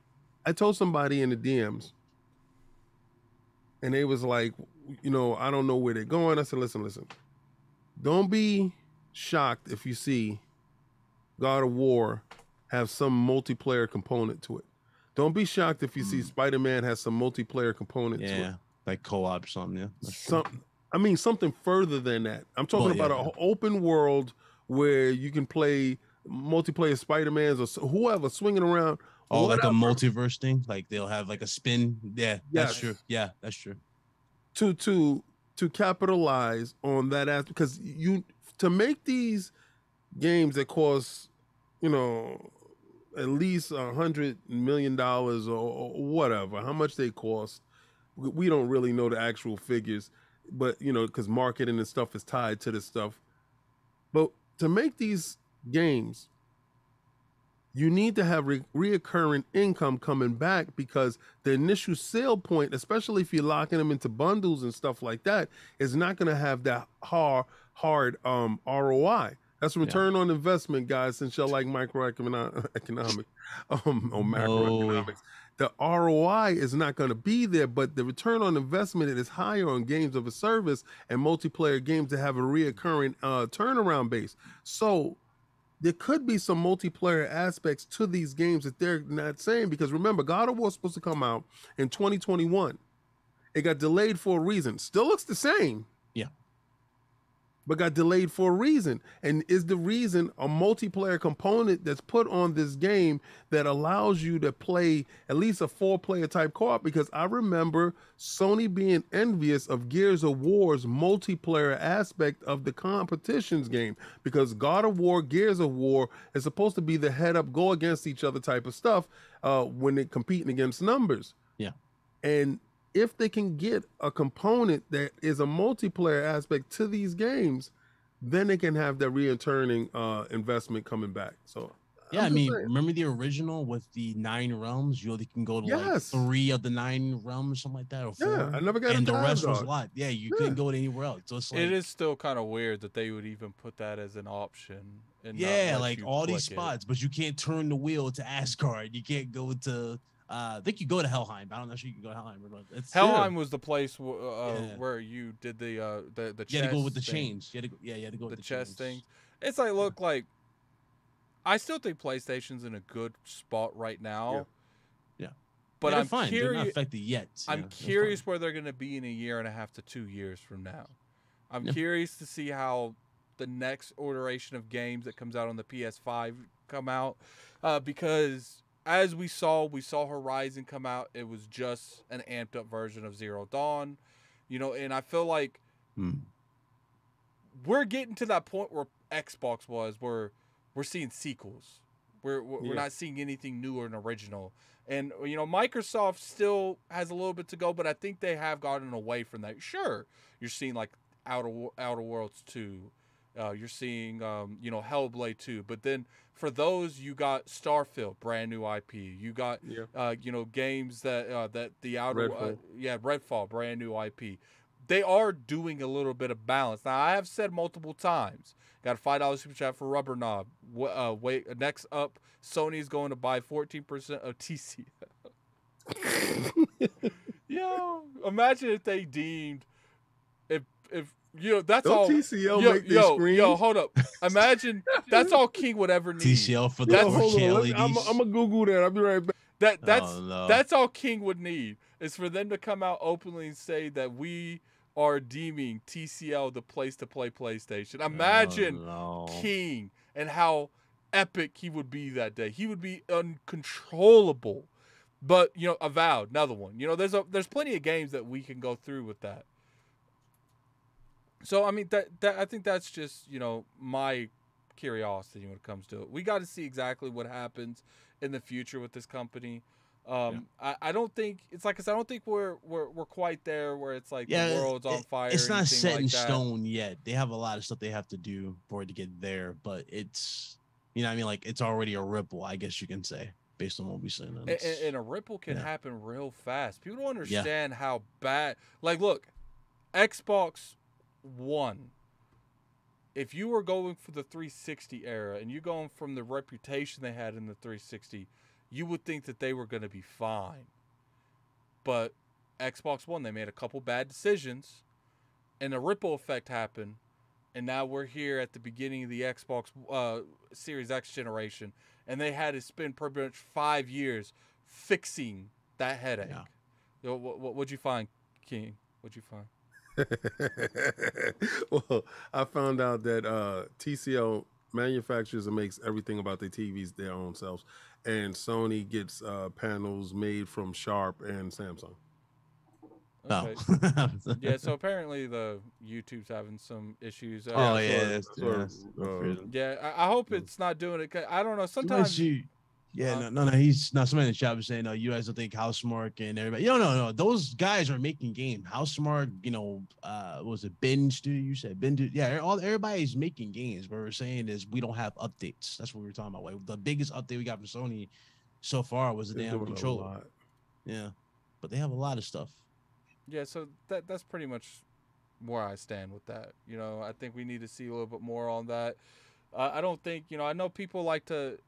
I told somebody in the DMs, and they was like, you know, I don't know where they're going. I said, listen, listen, don't be shocked if you see God of War have some multiplayer component to it. Don't be shocked if you see Mm. Spider Man has some multiplayer component to it. yeah. Like co-op or something. Yeah. That's true. Some, I mean, something further than that. I'm talking Well, yeah, about an yeah. open world where you can play multiplayer Spider Mans or whoever swinging around. Oh, like a multiverse thing. Like they'll have like a spin. Yeah. That's true. Yeah. That's true. to to to capitalize on that aspect because you to make these games that cost you know at least a hundred million dollars or, or whatever how much they cost we, don't really know the actual figures but you know because marketing and stuff is tied to this stuff but to make these games you need to have re- reoccurring income coming back because the initial sale point, especially if you're locking them into bundles and stuff like that, is not going to have that hard hard um, ROI. That's return on investment, guys. Since y'all like microeconomic um, or macroeconomics, the ROI is not going to be there, but the return on investment is higher on games of a service and multiplayer games that have a reoccurring uh, turnaround base. So there could be some multiplayer aspects to these games that they're not saying because remember, God of War is supposed to come out in 2021. It got delayed for a reason. Still looks the same. But got delayed for a reason. And is the reason a multiplayer component that's put on this game that allows you to play at least a four player type co op? Because I remember Sony being envious of Gears of War's multiplayer aspect of the competitions game because God of War, Gears of War is supposed to be the head up, go against each other type of stuff uh, when they're competing against numbers. Yeah. And if they can get a component that is a multiplayer aspect to these games, then they can have that returning uh, investment coming back. So Yeah, I'm I mean, saying. remember the original with the nine realms? You only can go to Yes. like three of the nine realms, something like that, or four. yeah, I never got and the rest that, was dog. locked. Yeah, you Yeah. couldn't go to anywhere else. So it's like, it is still kind of weird that they would even put that as an option. And yeah, like all these click it. spots, but you can't turn the wheel to Asgard. You can't go to. Uh, I think you go to Helheim. I don't know if you can go to Helheim, but it's Helheim was the place w- uh, Yeah. where you did the uh, the the You had to go with the thing, chains. You had to go, yeah, you had to go the with the chest chains. things. It's like look like. I still think PlayStation's in a good spot right now. Yeah. But Yeah, I'm fine. They're not curious. affected yet. I'm Yeah, fine. curious where they're going to be in a year and a half to two years from now. I'm Yeah. curious to see how the next iteration of games that comes out on the PS5 come out, uh, because as we saw, we saw Horizon come out. It was just an amped up version of Zero Dawn, you know, and I feel like Hmm. we're getting to that point where Xbox was, where we're seeing sequels. We're we're we're Yeah. not seeing anything new or an original. And you know, Microsoft still has a little bit to go, but I think they have gotten away from that. Sure, you're seeing like Outer Outer Worlds two, Uh, you're seeing, um, you know, Hellblade 2. But then for those, you got Starfield, brand new IP. You got, Yeah. uh, you know, games that uh, that the outer, uh, Redfall. yeah, Redfall, brand new IP. They are doing a little bit of balance. Now, I have said multiple times, got a five dollars super chat for Rubber Knob. Wh- Uh, wait, next up, Sony's going to buy 14% of TCL. Yo, imagine if they deemed if if you know that's Don't all. TCL yo, make yo, screens? yo, hold up. Imagine that's all King would ever need. TCL for the That's- Yo, hold on. let I'm, I'm gonna Google that. I'll be right back. That oh, that's Oh, no. that's all King would need is for them to come out openly and say that we are deeming TCL the place to play PlayStation. Oh, Imagine Oh, no. King and how epic he would be that day. He would be uncontrollable. But you know, Avowed another one. You know, there's a there's plenty of games that we can go through with that. So I mean that that I think that's just you know my curiosity when it comes to it. We got to see exactly what happens in the future with this company. Um, I, I don't think it's like I said. I don't think we're we're we're quite there where it's like Yeah, the world's on fire. It's not set like in that. stone yet. They have a lot of stuff they have to do for it to get there, but it's you know what I mean like it's already a ripple, I guess you can say, based on what we've seen. And A- and, a ripple can yeah. happen real fast. People don't understand how bad. Like, look, Xbox One. If you were going for the 360 era and you're going from the reputation they had in the 360, you would think that they were going to be fine. But Xbox One, they made a couple bad decisions, and a ripple effect happened. And now we're here at the beginning of the Xbox uh, Series X generation, and they had to spend pretty much five years fixing that headache. Yeah. What, what, what'd you find, King? What'd you find? well, I found out that uh, TCL manufactures and makes everything about their TVs their own selves, and Sony gets uh, panels made from Sharp and Samsung. no. Okay. yeah, so apparently the YouTube's having some issues. Uh, oh Yeah, yeah, so- yeah, that's uh. Yeah, I, I hope it's not doing it. 'cause I don't know. Sometimes Sometimes you, yeah, Uh, no, no, no. He's not somebody in the chat was saying, no, you guys don't think Housemarque and everybody. No, no, no. Those guys are making game. Housemarque, you know, uh, what was it Bend Studio? You said Bend, Du- yeah. All everybody's making games. What we're saying is we don't have updates. That's what we were talking about. Like, the biggest update we got from Sony so far was the They're damn controller. Yeah, but they have a lot of stuff. Yeah, so that that's pretty much where I stand with that. You know, I think we need to see a little bit more on that. Uh, I don't think you know. I know people like to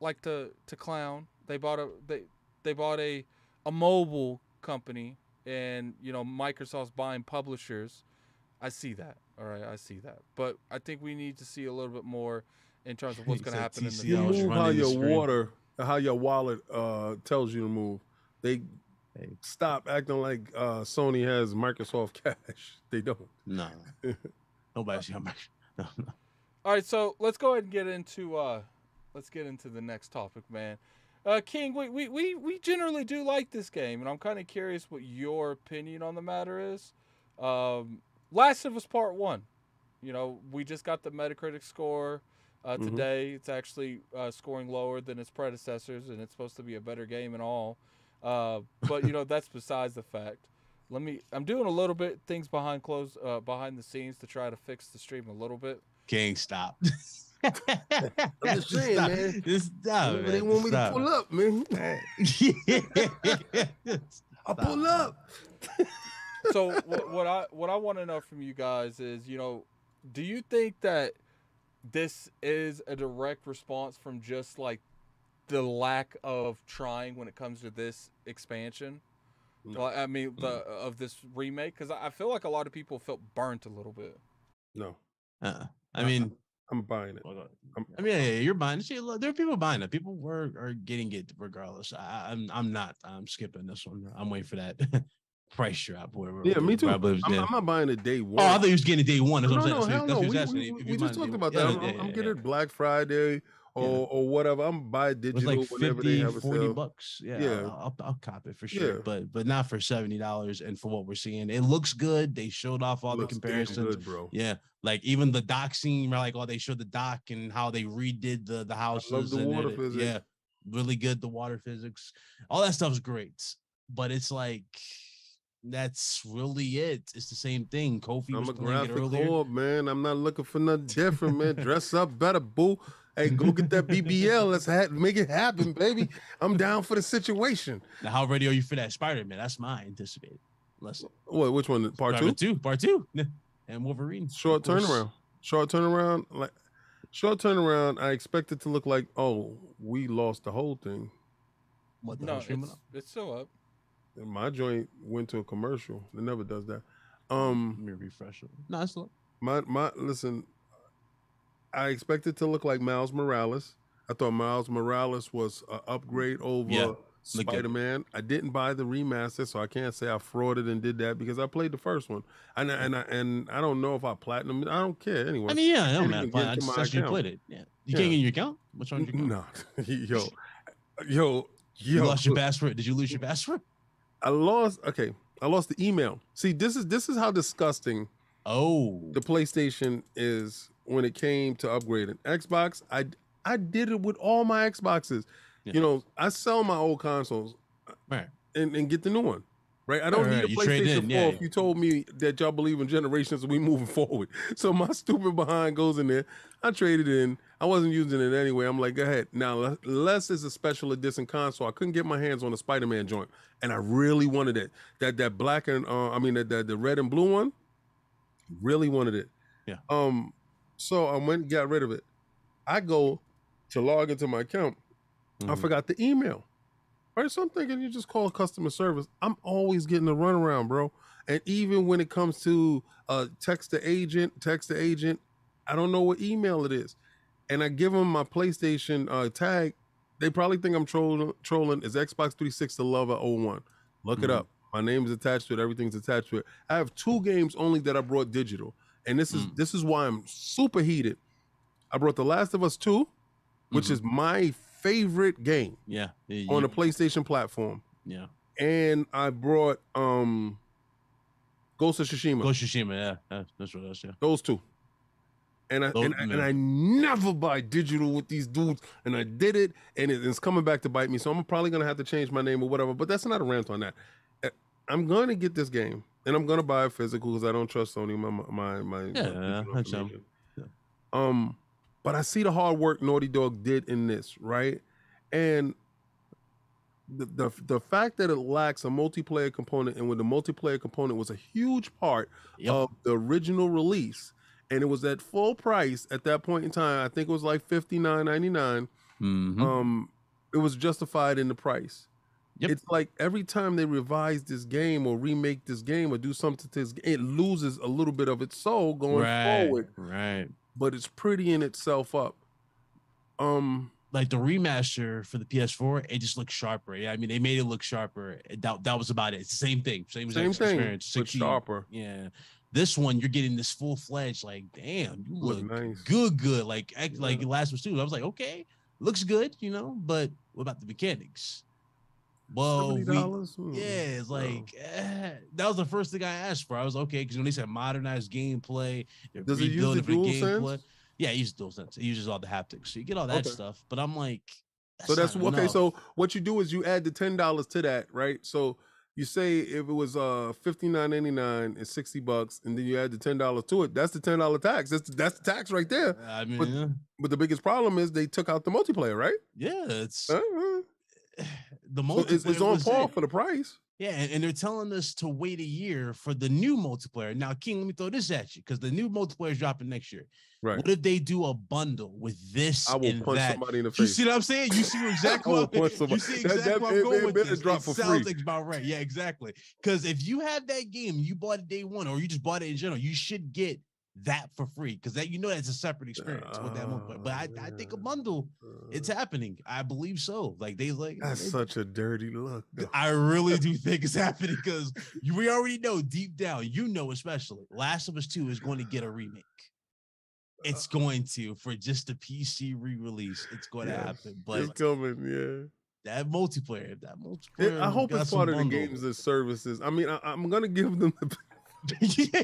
like to to clown. They bought a they they bought a a mobile company, and you know Microsoft's buying publishers. I see that. All right, I see that. But I think we need to see a little bit more in terms of what's going to said happen in the You Yeah, I was future. move how your screen. water, how your wallet uh, tells you to move. They Hey. stop acting like uh, Sony has Microsoft Cash. They don't. No, nobody's got my. No, no. All right, so let's go ahead and get into uh let's get into the next topic, man. Uh King, we we we, we generally do like this game, and I'm kind of curious what your opinion on the matter is. Um Last of Us Part 1. You know, we just got the Metacritic score uh, Mhm. today. It's actually uh, scoring lower than its predecessors, and it's supposed to be a better game and all. Uh, but you know, that's besides the fact. Let me. I'm doing a little bit things behind closed, uh, behind the scenes to try to fix the stream a little bit. King, stop. I'm just saying, Stop. man. Just stop, Whenever they want me Stop. to pull up, man. I'll pull up. so what, what I what I want to know from you guys is, you know, do you think that this is a direct response from just like the lack of trying when it comes to this expansion? No. Well, I mean, the of this remake because I I feel like a lot of people felt burnt a little bit. No, Uh-uh. I mean, I'm buying it. I'm, I mean, yeah, yeah, you're buying. it. See, look, there are people buying it. People were are getting it regardless. I, I'm I'm not. I'm skipping this one. I'm waiting for that price drop. Whatever. yeah, me too. I'm. I'm not buying it day one. Oh, I thought you was getting it day one. That's no, what I'm no, saying. hell no. We, we, we just talked about yeah, that. I'm, yeah, I'm, yeah, getting Black Friday or or whatever. I'm buy digital like whenever they 50, have 40 sale. bucks. Yeah, Yeah. I'll, I'll, cop it for sure. Yeah. But but not for seventy dollars. And for what we're seeing, it looks good. They showed off all Looks the comparisons. good, bro. Yeah, like even the dock scene, like oh they showed the dock and how they redid the the houses. the and water it- physics. Yeah, really good. The water physics, all that stuff's great. But it's like That's really it. It's the same thing. Kofi I'm was a playing it graphic earlier. co-op, man. I'm not looking for nothing different, man. Dress up better, boo. Hey, go get that BBL. Let's ha- make it happen, baby. I'm down for the situation. Now, how ready are you for that Spider Man? That's my anticipated. Let's What? Which one? Part two? two, part two, and Wolverine. Short of course. turnaround. Short turnaround. Like short turnaround. I expect it to look like, oh, we lost the whole thing. What the No, it's, up? it's still up. And my joint went to a commercial. It never does that. Um, Let me refresh it. No, it's not. my my listen. I expect it to look like Miles Morales. I thought Miles Morales was an upgrade over Yeah. Spider Man. I didn't buy the remaster, so I can't say I frauded and did that because I played the first one. And I, and I, and I don't know if I platinum. I don't care anyway. I mean, yeah, even man. get I just you played it. Yeah, you Yeah. can't get your account. What's wrong with your account? no, yo, yo, You yo. lost your password. Did you lose your password? I lost. Okay, I lost the email. See, this is this is how disgusting Oh, the PlayStation is when it came to upgrading. Xbox, I I did it with all my Xboxes. Yeah. You know, I sell my old consoles right. and, and get the new one. Right? I don't Right, need a PlayStation 4 yeah, if yeah. you told me that y'all believe in generations we moving forward. So my stupid behind goes in there. I traded in. I wasn't using it anyway. I'm like, go ahead. Now, unless it's a special edition console, I couldn't get my hands on a Spider-Man joint, and I really wanted it. That that black and uh, I mean that the, the red and blue one. Really wanted it. Yeah. Um. So I went and got rid of it. I go to log into my account. I Mhm. forgot the email. Right. So I'm thinking you just call customer service. I'm always getting a runaround, bro. And even when it comes to uh text to agent, text to agent, I don't know what email it is. And I give them my PlayStation uh tag. They probably think I'm trolling trolling is Xbox 360 Lover 01. Look it Mhm. up. My name is attached to it, everything's attached to it. I have two games only that I brought digital. And this is Mm. this is why I'm super heated. I brought The Last of Us 2, which Mhm. is my favorite game yeah, yeah, on the PlayStation platform, yeah. and I brought um Ghost of Tsushima. Ghost of Tsushima, yeah, that's, that's what else. Yeah, Those two. And I, Those- and, I, and. I never buy digital with these dudes, and I did it, and it- it's coming back to bite me. So I'm probably gonna have to change my name or whatever. But that's not a rant on that. I'm gonna get this game, and I'm gonna buy it physical because I don't trust Sony. My my my, my Yeah, um, yeah. Um, but I see the hard work Naughty Dog did in this, right? And the, the the fact that it lacks a multiplayer component, and when the multiplayer component was a huge part Yep. of the original release, and it was at full price at that point in time. I think it was like fifty nine ninety nine. Mhm. Um, it was justified in the price. Yep. It's like every time they revise this game or remake this game or do something to this, it loses a little bit of its soul going right, forward right. but it's prettying itself up. Um, Like the remaster for the PS4, it just looks sharper. Yeah, I mean they made it look sharper. That that was about it. It's the same thing, same, same thing, experience. but sharper. Yeah. This one, you're getting this full fledged, like, damn, you Look nice. good, good. Like, act, like Last was two. I was like, okay, looks good, you know, but what about the mechanics? Well, we, Hmm. yeah, it's like eh, that was the first thing I asked for. I was okay because when they said modernized gameplay, they're Does it use the DualSense? gameplay. Yeah, it uses DualSense. It uses all the haptics, so you get all that Okay. stuff. But I'm like, so that's okay. enough. So what you do is you add the ten dollars to that, right? So you say if it was uh fifty nine ninety nine and sixty bucks, and then you add the ten dollars to it. That's the ten dollar tax. That's that's the tax right there. I mean, but- yeah, But the biggest problem is they took out the multiplayer, right? yeah, it's Uh, the So it's, on par for the price. Yeah, and, and they're telling us to wait a year for the new multiplayer. Now, King, let me throw this at you because the new multiplayer is dropping next year. Right. What if they do a bundle with this I will and punch that? somebody in the face. You see what I'm saying? You see exactly I will what I'm, punch you see That- exactly that- what I'm going it with better this. drop it for sounds free. about right. Yeah, exactly. Because if you have that game, you bought it day one, or you just bought it in general, you should get that for free because that you know that's a separate experience with that multiplayer. But I, I think a Oh, bundle, it's happening. I believe so. Like they like That's they- such a dirty look. though. I really do think it's happening because we already know deep down, you know, especially Last of Us 2 is going to get a remake. It's Uh, going to for just the PC re-release. It's going to happen. But it's coming, yeah. that multiplayer, that multiplayer. I hope it's part of the games and services. I mean, I, I'm gonna give them. The, yeah,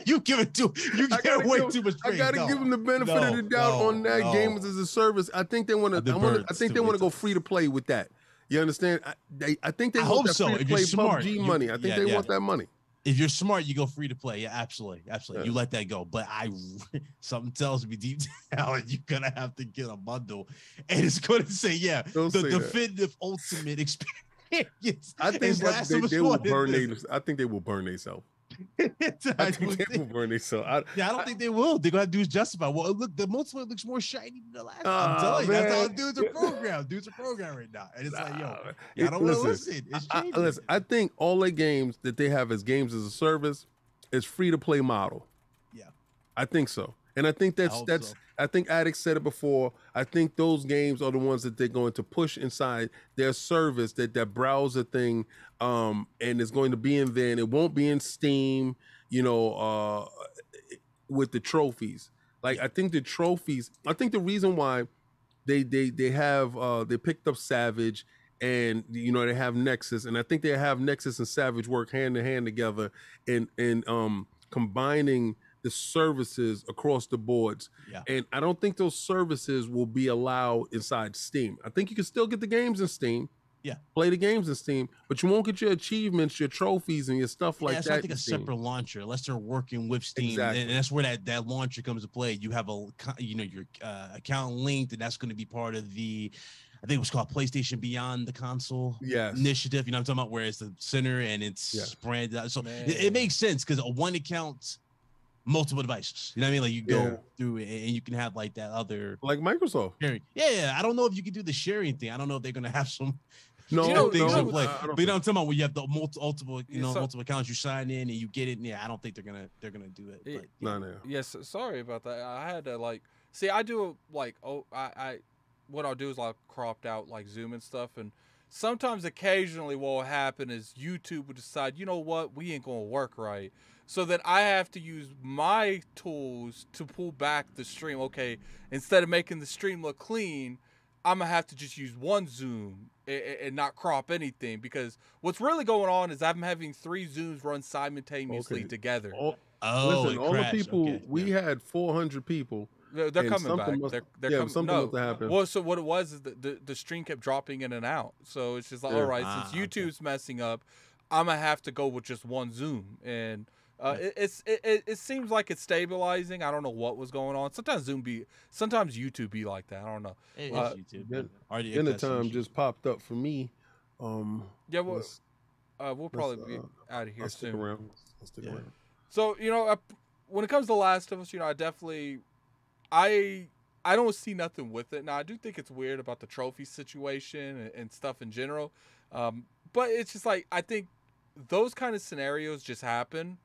you give it too. You give way give- too much. I gotta No, give them the benefit of the doubt on that no. games as a service. I think they want Uh, to. I, think they want to go free to play with that. You understand? I, they, I think they I want hope so, if to you're play smart, PUBG you- money. I think yeah, they yeah. want that money. if you're smart, you go free to play. Yeah, absolutely, absolutely. You let that go. But I, something tells me deep down you're gonna have to get a bundle, and it's gonna say, yeah, Don't the definitive ultimate experience. I think that they, they will burn they, I think they will burn themselves. I I think they will burn themselves. I, Yeah, I don't think they will. They're gonna have to do is justify. Well, look, the multiplayer looks more shiny than the last. one. I'm telling you, that's how dudes are programmed. Dudes are programmed right now, and it's like, yo, I don't want to listen, listen. It's I, I, listen, I think all the games that they have as games as a service is free to play model. Yeah. I think so. And I think that's hope that's so. I think Addict said it before. I think those games are the ones that they're going to push inside their service, that that browser thing, um, and it's going to be in there, and it won't be in Steam, you know, uh, with the trophies. Like I think the trophies. I think the reason why they they they have uh, they picked up Savage and you know they have Nixxes, and I think they have Nixxes and Savage work hand in hand together and and um, combining the services across the boards. Yeah. And I don't think those services will be allowed inside Steam. I think you can still get the games in Steam. Yeah. Play the games in Steam, but you won't get your achievements, your trophies, and your stuff like yeah, it's that. not like a Steam. separate launcher unless they're working with Steam, Exactly. and that's where that that launcher comes to play. You have a you know your uh, account linked, and that's going to be part of the. I think it was called PlayStation Beyond the console Yes. initiative. You know what I'm talking about? Where it's the center and it's Yeah. branded out. So it, it makes sense because a one account, multiple devices. You know what I mean? Like you go Yeah. through it and you can have like that other Like Microsoft. sharing. Yeah, yeah. I don't know if you can do the sharing thing. I don't know if they're gonna have some No, You know- things no, in play. I- I But you know what I'm talking about? When you have the multiple, you Yeah, know, so- multiple accounts, you sign in and you get it. Yeah, I don't think they're gonna they're gonna do it. Yeah. But, No, no. Yes, sorry about that. I had to like see. I do like oh, I, I what I'll do is I'll cropped out like Zoom and stuff, and sometimes occasionally what will happen is YouTube will decide, you know what, we ain't gonna work right. So that I have to use my tools to pull back the stream. Okay, instead of making the stream look clean, I'm gonna have to just use one zoom and, and not crop anything because what's really going on is I'm having three zooms run simultaneously Okay. together. All, oh, listen, all crashed. the people Okay, we yeah. had 400 people. They're, they're coming something back. must- they're they're yeah, coming. something no. must have happened. Well, so what it was is that the, the stream kept dropping in and out. So it's just like, Yeah. all right, Ah, since okay. YouTube's messing up, I'm gonna have to go with just one zoom. And uh, it, it's it, it, it seems like it's stabilizing. I don't know what was going on. Sometimes Zoom be, sometimes YouTube be like that. I don't know. It is uh, YouTube. then- Then the got some time issues. just popped up for me. Um, Yeah, well, let's- uh, we'll let's, probably be uh, out of here I'll stick soon. around. I'll stick Yeah. around. So you know, I, when it comes to Last of Us, you know, I definitely, I I don't see nothing with it. Now I do think it's weird about the trophy situation and, and stuff in general, um, but it's just like I think those kind of scenarios just happen,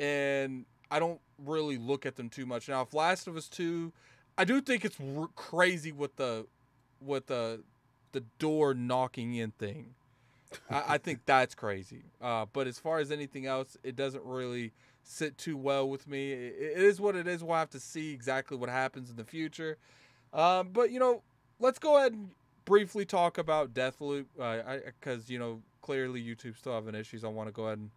and I don't really look at them too much. Now, if Last of Us Two, I do think it's r- crazy with the with the the door knocking in thing. I, I think that's crazy. Uh, but as far as anything else, it doesn't really sit too well with me. It, it is what it is. We'll have to see exactly what happens in the future. Um, but you know, let's go ahead and briefly talk about Deathloop, Uh I because you know clearly YouTube still having issues. I want to go ahead and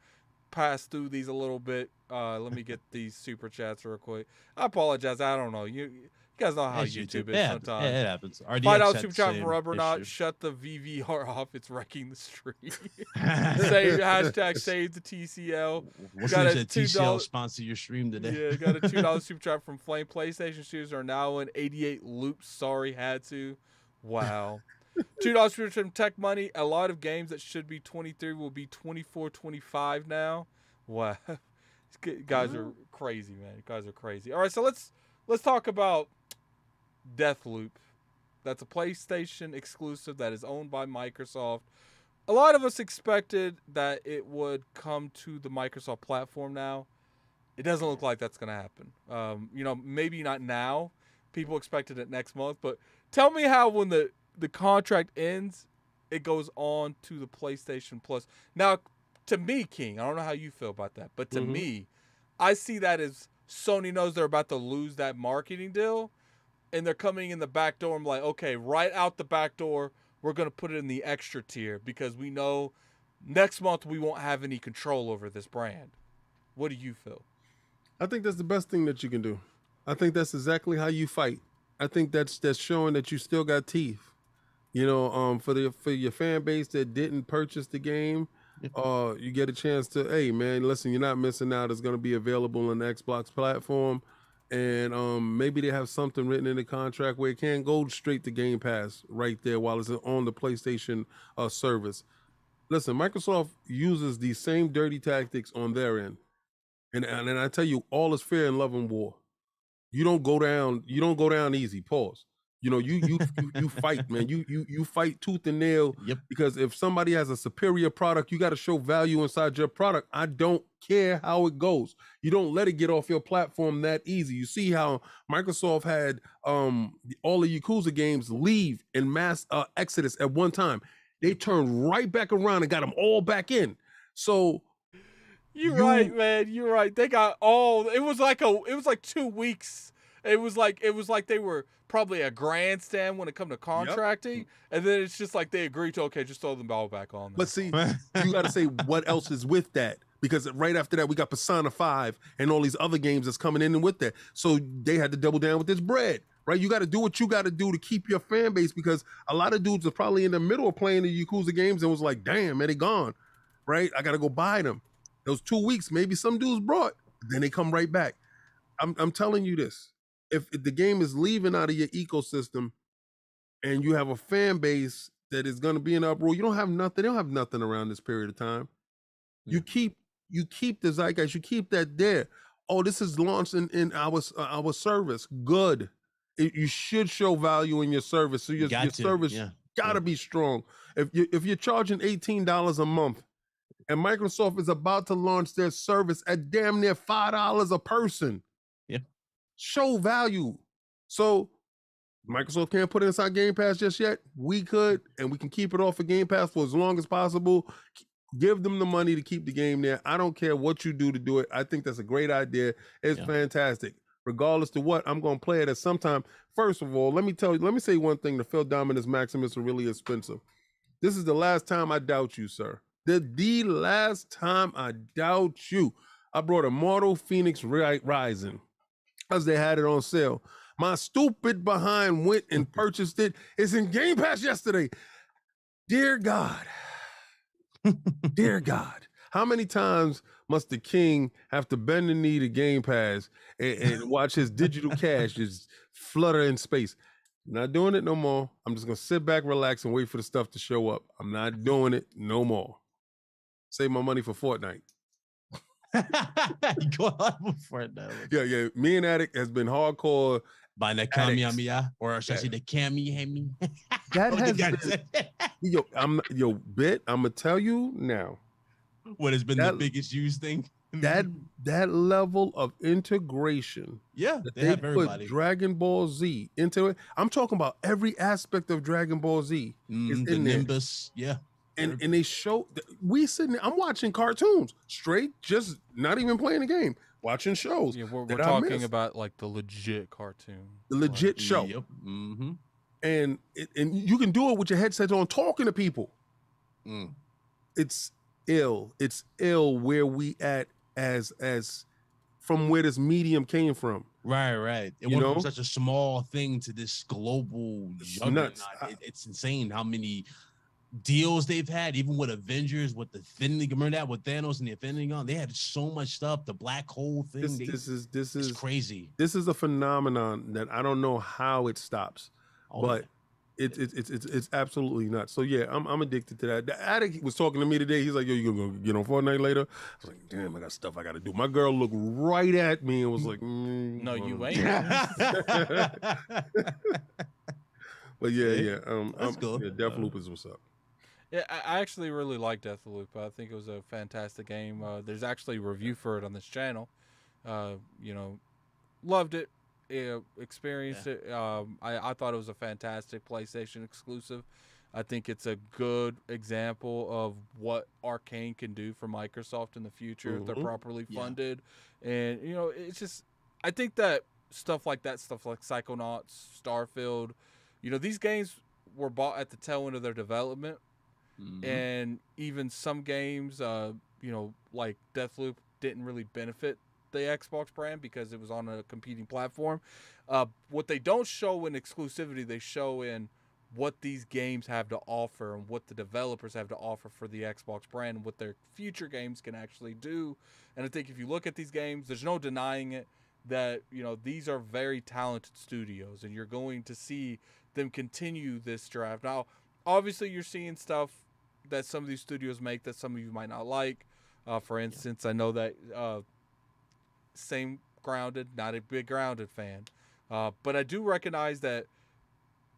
pass through these a little bit. Uh, let me get these super chats real quick. I apologize. I don't know. You, you guys know how It's YouTube, is Yeah, sometimes. Yeah, it happens. RDX Find out super chat from Rubber issue. Shut the VVR off. It's wrecking the stream. save hashtag save the TCL. What's got a TCL sponsor your stream today. Yeah, got a two dollar super chat from Flame. PlayStation shoes are now in eighty eight loops. Sorry, had to. Wow. Two dollars from Tech Money. A lot of games that should be twenty three will be 24, 25 now. Wow. These guys are crazy, man. You guys are crazy. All right, so let's let's talk about Deathloop. That's a PlayStation exclusive that is owned by Microsoft. A lot of us expected that it would come to the Microsoft platform now. It doesn't look like that's going to happen. Um, you know, maybe not now. People expected it next month, but tell me how when the the contract ends, it goes on to the PlayStation Plus. Now, to me, King, I don't know how you feel about that, but to Mhm. me, I see that as Sony knows they're about to lose that marketing deal, and they're coming in the back door. I'm like, okay, right out the back door, we're gonna put it in the extra tier because we know next month we won't have any control over this brand. What do you feel? I think that's the best thing that you can do. I think that's exactly how you fight. I think that's that's showing that you still got teeth. You know, um, for the for your fan base that didn't purchase the game, uh, you get a chance to, hey man, listen, you're not missing out. It's going to be available on the Xbox platform, and um, maybe they have something written in the contract where it can go straight to Game Pass right there while it's on the PlayStation uh, service. Listen, Microsoft uses these same dirty tactics on their end, and and, and I tell you, all is fair in love and war. You don't go down. You don't go down easy. Pause. You know, you you you, you fight, man. You you you fight tooth and nail Yep. because if somebody has a superior product, you got to show value inside your product. I don't care how it goes. You don't let it get off your platform that easy. You see how Microsoft had um all the Yakuza games leave in mass uh, exodus at one time. They turned right back around and got them all back in. So You're You- right, man. You're right. They got all. It was like a. It was like two weeks. It was like it was like they were probably a grandstand when it come to contracting, and then it's just like they agreed to okay, just throw the ball back on. But there. see, you got to say what else is with that because right after that we got Persona Five and all these other games that's coming in with that. So they had to double down with this bread, right? You got to do what you got to do to keep your fan base because a lot of dudes are probably in the middle of playing the Yakuza games and was like, "Damn, man, they gone." Right? I got to go buy them. Those two weeks, maybe some dudes brought, then they come right back. I'm I'm telling you this: if, if the game is leaving out of your ecosystem, and you have a fan base that is going to be in uproar, you don't have nothing. They don't have nothing around this period of time. You keep you keep the zeitgeist. You keep that there. Oh, this is launched in in our uh, our service. Good. It- you should show value in your service. So your, Got your to, service yeah. gotta be strong. If you if you're charging eighteen dollars a month, and Microsoft is about to launch their service at damn near five dollars a person, Yeah. Show value. So Microsoft can't put it inside Game Pass just yet. We could, and we can keep it off of Game Pass for as long as possible. Give them the money to keep the game there. I don't care what you do to do it. I think that's a great idea. It's Yeah. fantastic. Regardless to what, I'm gonna play it at some time. First of all, let me tell you, let me say one thing. The Phil Dominus Maximus Aurelius Spencer. This is the last time I doubt you, sir. The the last time I doubt you. I brought a Mortal Fenyx Ri- Rising because they had it on sale. My stupid behind went and mm-hmm. purchased it. It's in Game Pass yesterday. Dear God, dear God, how many times must the king have to bend the knee to Game Pass and, and watch his digital cash just flutter in space? Not doing it no more. I'm just gonna sit back, relax, and wait for the stuff to show up. I'm not doing it no more. Save my money for Fortnite. You go on before that. Yeah, yeah. Me and Addict has been hardcore. By the Kamehameha, or should I say the Kamehameha? That has guy been, yo, I'm yo, bit. I'm gonna tell you now. what has been That- the biggest used thing? That that level of integration yeah, that they, they, have put everybody. Dragon Ball Z into it. I'm talking about every aspect of Dragon Ball Z, Mhm, the in there. Nimbus, yeah. And and they show we sitting. there- I'm watching cartoons straight, just not even playing the game, watching shows. yeah, we're, we're talking about like the legit cartoon, The legit Like, show, Yep. Mm-hmm. and it, and you can do it with your headset on, talking to people. Mm. it's ill. It's ill where we at as as from where this medium came from. Right, right. It You went know? from such a small thing to this global It's juggernaut. nuts. It- it's insane how many deals they've had, even with Avengers, with the Infinity. Remember that with Thanos and the Infinity Gun? They had so much stuff. The black hole thing. This they- this is this is crazy. this is a phenomenon that I don't know how it stops, Oh, but it's it's it's it's it's absolutely nuts. So yeah, I'm I'm addicted to that. The addict was talking to me today. He's like, "Yo, you gonna go get on Fortnite later?" I was like, "Damn, I got stuff I got to do." My girl looked right at me and was like, mm, No, you uh, ain't. But yeah, yeah, um, That's um, cool. Yeah, Deathloop is what's up. Yeah, I actually really like Deathloop. I think it was a fantastic game. Uh, there's actually a review for it on this channel. Uh, you know, loved it, uh, experienced it. Um, I, I thought it was a fantastic PlayStation exclusive. I think it's a good example of what Arkane can do for Microsoft in the future if they're Mhm. properly Yeah. funded. And you know, it's just I think that stuff like that, stuff like Psychonauts, Starfield, you know, these games were bought at the tail end of their development Mhm. and even some games, uh, you know, like Deathloop, didn't really benefit the Xbox brand because it was on a competing platform. Uh, what they don't show in exclusivity, they show in what these games have to offer and what the developers have to offer for the Xbox brand and what their future games can actually do. And I think if you look at these games, there's no denying it that you know these are very talented studios and you're going to see them continue this draft. Now, obviously you're seeing stuff that some of these studios make that some of you might not like. Uh, for instance, I know that uh, same grounded, not a big grounded fan, uh, but I do recognize that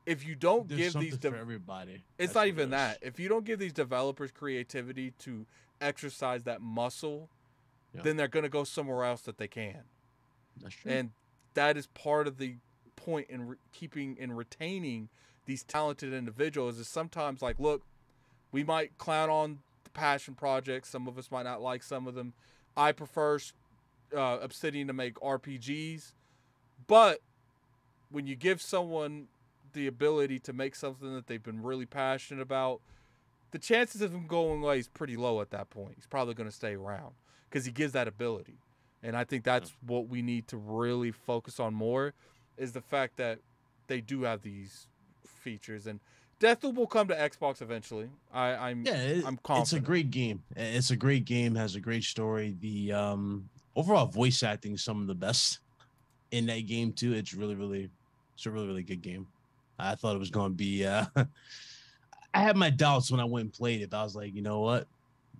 if you don't There's give these, for everybody. it's That's not even that. If you don't give these developers creativity to exercise that muscle, Yeah. then they're gonna go somewhere else that they can That's true. and that is part of the point in re- keeping and retaining these talented individuals is sometimes like look we might clown on the passion projects. Some of us might not like some of them. I prefer uh, obsidian to make rpgs but when you give someone the ability to make something that they've been really passionate about the chances of him going away is pretty low at that point. He's probably going to stay around because he gives that ability. And I think that's what we need to really focus on more is the fact that they do have these features. And Deathloop will come to Xbox eventually. I, I'm yeah, it- I'm confident. it's a great game. It's a great game. Has a great story. The um overall voice acting is some of the best in that game too. It's really, really, it's a really, really good game. I thought it was going to be. uh I had my doubts when I went and played it, but I was like, you know what?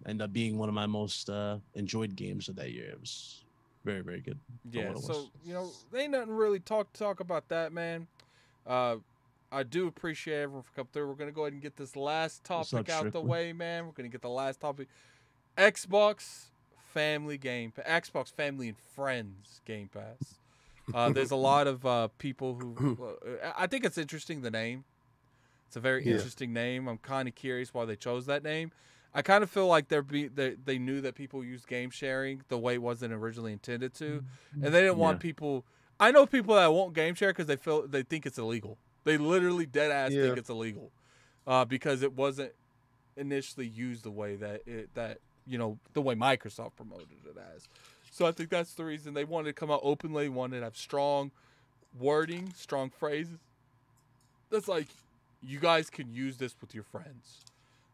End up being one of my most uh enjoyed games of that year. It was very, very good. Yeah, so you know, ain't nothing really talk talk about that, man. Uh, I do appreciate everyone for coming through. We're gonna go ahead and get this last topic out the way, man. We're gonna get the last topic. Xbox Family Game, Xbox Family and Friends Game Pass. Uh, there's a lot of uh, people who. Uh, I think it's interesting the name. It's a very Yeah. interesting name. I'm kind of curious why they chose that name. I kind of feel like they're be they, they knew that people use game sharing the way it wasn't originally intended to, and they didn't want Yeah. people. I know people that won't game share because they feel they think it's illegal. They literally dead ass Yeah. think it's illegal, uh, because it wasn't initially used the way that it that you know the way Microsoft promoted it as. So I think that's the reason they wanted to come out openly, wanted to have strong wording, strong phrases. That's like you guys can use this with your friends.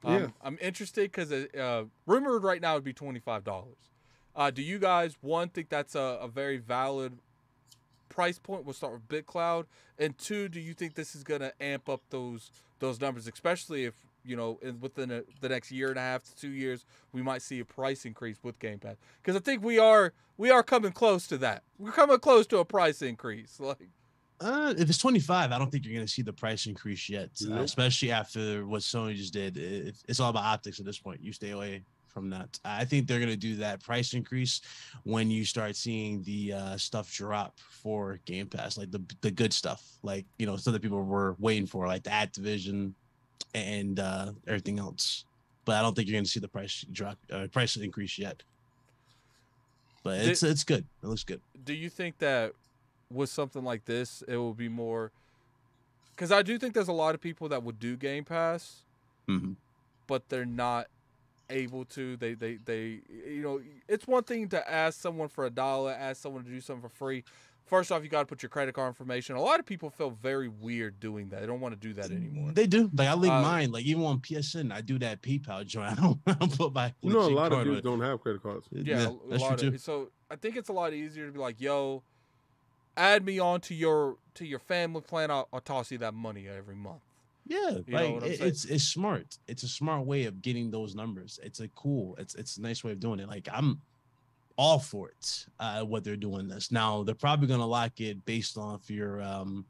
Um, Yeah. I'm interested because uh, rumored right now would be twenty five dollars. Uh, do you guys one think that's a, a very valid price point? We'll start with BitCloud, and two, do you think this is gonna amp up those those numbers, especially if you know in, within a, the next year and a half to two years we might see a price increase with Game Pass? Because I think we are we are coming close to that. We're coming close to a price increase. Like Uh, if it's 25, I don't think you're going to see the price increase yet, uh, especially after what Sony just did. It, it's all about optics at this point. You stay away from that. I think they're going to do that price increase when you start seeing the uh, stuff drop for Game Pass, like the the good stuff, like you know, stuff that people were waiting for, like the Activision and uh, everything else. But I don't think you're going to see the price drop, uh, price increase yet. But Did- it's it's good. It looks good. do you think that with something like this, it will be more? Because I do think there's a lot of people that would do Game Pass, Mhm. but they're not able to. They, they, they, you know, it's one thing to ask someone for a dollar, ask someone to do something for free. First off, you got to put your credit card information. A lot of people feel very weird doing that. They don't want to do that anymore. They do. Like I link Uh, mine. Like even on PSN, I do that PayPal joint. I don't, I don't put my. You know, a lot of card dudes with- don't have credit cards. Yeah, a, a that's lot true of too. so I think it's a lot easier to be like, yo, add me on to your to your family plan. I'll, I'll toss you that money every month. Yeah, know like it- it's it's smart. It's a smart way of getting those numbers. It's a cool. It's it's a nice way of doing it. Like I'm all for it. Uh, what they're doing this now. They're probably gonna lock it based off your um,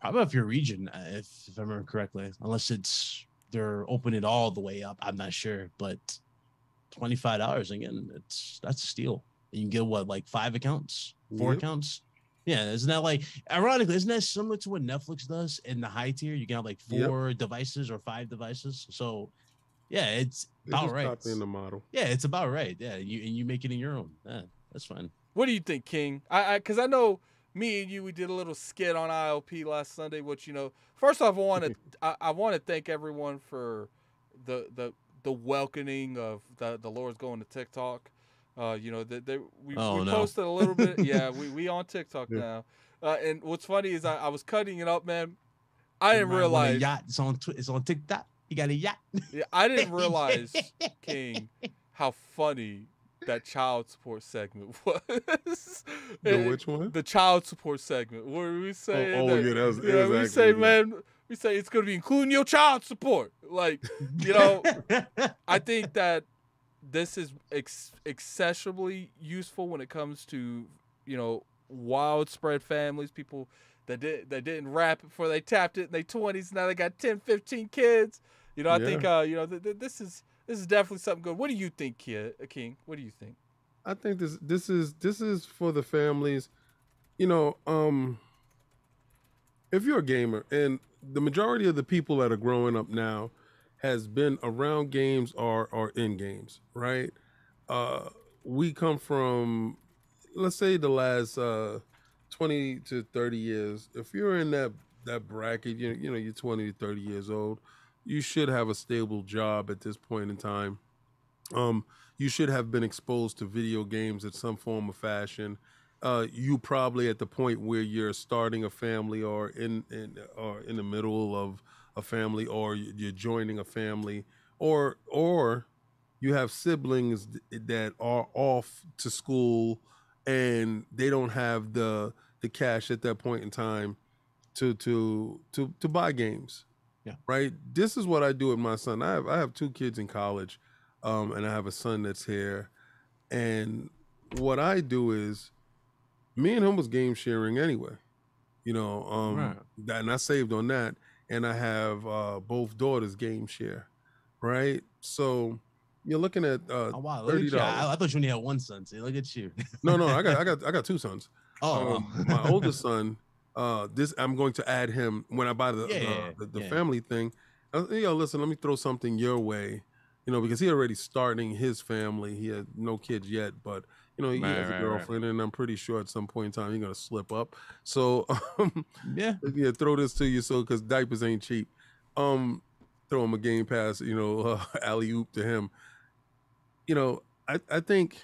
probably off your region, uh, if if I remember correctly. Unless it's they're opening it all the way up. I'm not sure, but twenty five dollars again. It's that's a steal. You can get what like five accounts, four Yep. accounts. Yeah, isn't that like ironically, isn't that similar to what Netflix does in the high tier? You can have like Yep. four devices or five devices. So yeah, it's They about just right. copying the model. Yeah, it's about right. Yeah, you and you make it in your own. Yeah, that's fine. What do you think, King? I because I, know me and you we did a little skit on ILP last Sunday. Which you know, first off, I want to I, I want to thank everyone for the the the welcoming of the the Lord's going to TikTok. Uh, you know that they, we, Oh, we no. posted a little bit. Yeah, we we on TikTok Yeah. now. Uh, and what's funny is I, I was cutting it up, man. I didn't Everybody a realize. yacht. It's on Twi- it's on TikTok. You got a yacht. Yeah, I didn't realize, King, how funny that child support segment was. The which one? The child support segment where we say, oh, yeah, that was- it yeah, was we actually say, good. man, we say it's gonna be including your child support. Like, you know, I think that this is ex- excessively useful when it comes to you know wild spread families, people that did that didn't rap before they tapped it in their twenties. Now they got 10, 15 kids. You know, I think uh, you know th- th- this is this is definitely something good. What do you think, Kid, King? What do you think? I think this this is this is for the families. You know, um if you're a gamer and the majority of the people that are growing up now has been around games or or in games, right? Uh we come from let's say the last uh 20 to 30 years. If you're in that that bracket, you you know, you're 20 to 30 years old, you should have a stable job at this point in time. Um you should have been exposed to video games in some form of fashion. Uh, you probably at the point where you're starting a family or in, in or in the middle of a family or you- you're joining a family or or you have siblings that are off to school and they don't have the the cash at that point in time to to to to buy games. Yeah. Right. This is what I do with my son. I have I have two kids in college, um, and I have a son that's here. And what I do is, me and him was game sharing anyway. You know, um, Right. that, and I saved on that. And I have uh, both daughters game share, right? So you're looking at uh, Oh wow, look thirty dollars. I, I thought you only had one son. See, look at you. No, no, I got, I got, I got two sons. Oh, Um, my oldest son, uh, this I'm going to add him when I buy the Yeah, uh, the, the yeah. family thing. Uh, you know, listen, let me throw something your way. You know, because he already starting his family. He had no kids yet, but you know, he Right, has a right, right. girlfriend, and I'm pretty sure at some point in time he's gonna slip up. So, um, yeah. yeah, throw this to you, so because diapers ain't cheap. Um, throw him a game pass, you know, uh, alley oop to him. You know, I I think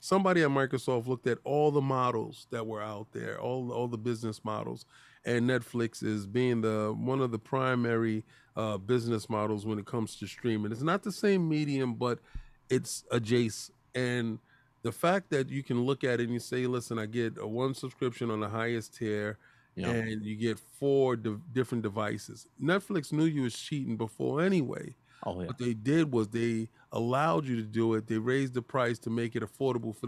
somebody at Microsoft looked at all the models that were out there, all all the business models, and Netflix is being the one of the primary uh, business models when it comes to streaming. It's not the same medium, but it's adjacent. And the fact that you can look at it and you say, "Listen, I get a one subscription on the highest tier." Yeah. And you get four di- different devices. Netflix knew you was cheating before anyway. Oh yeah. What they did was they allowed you to do it. They raised the price to make it affordable for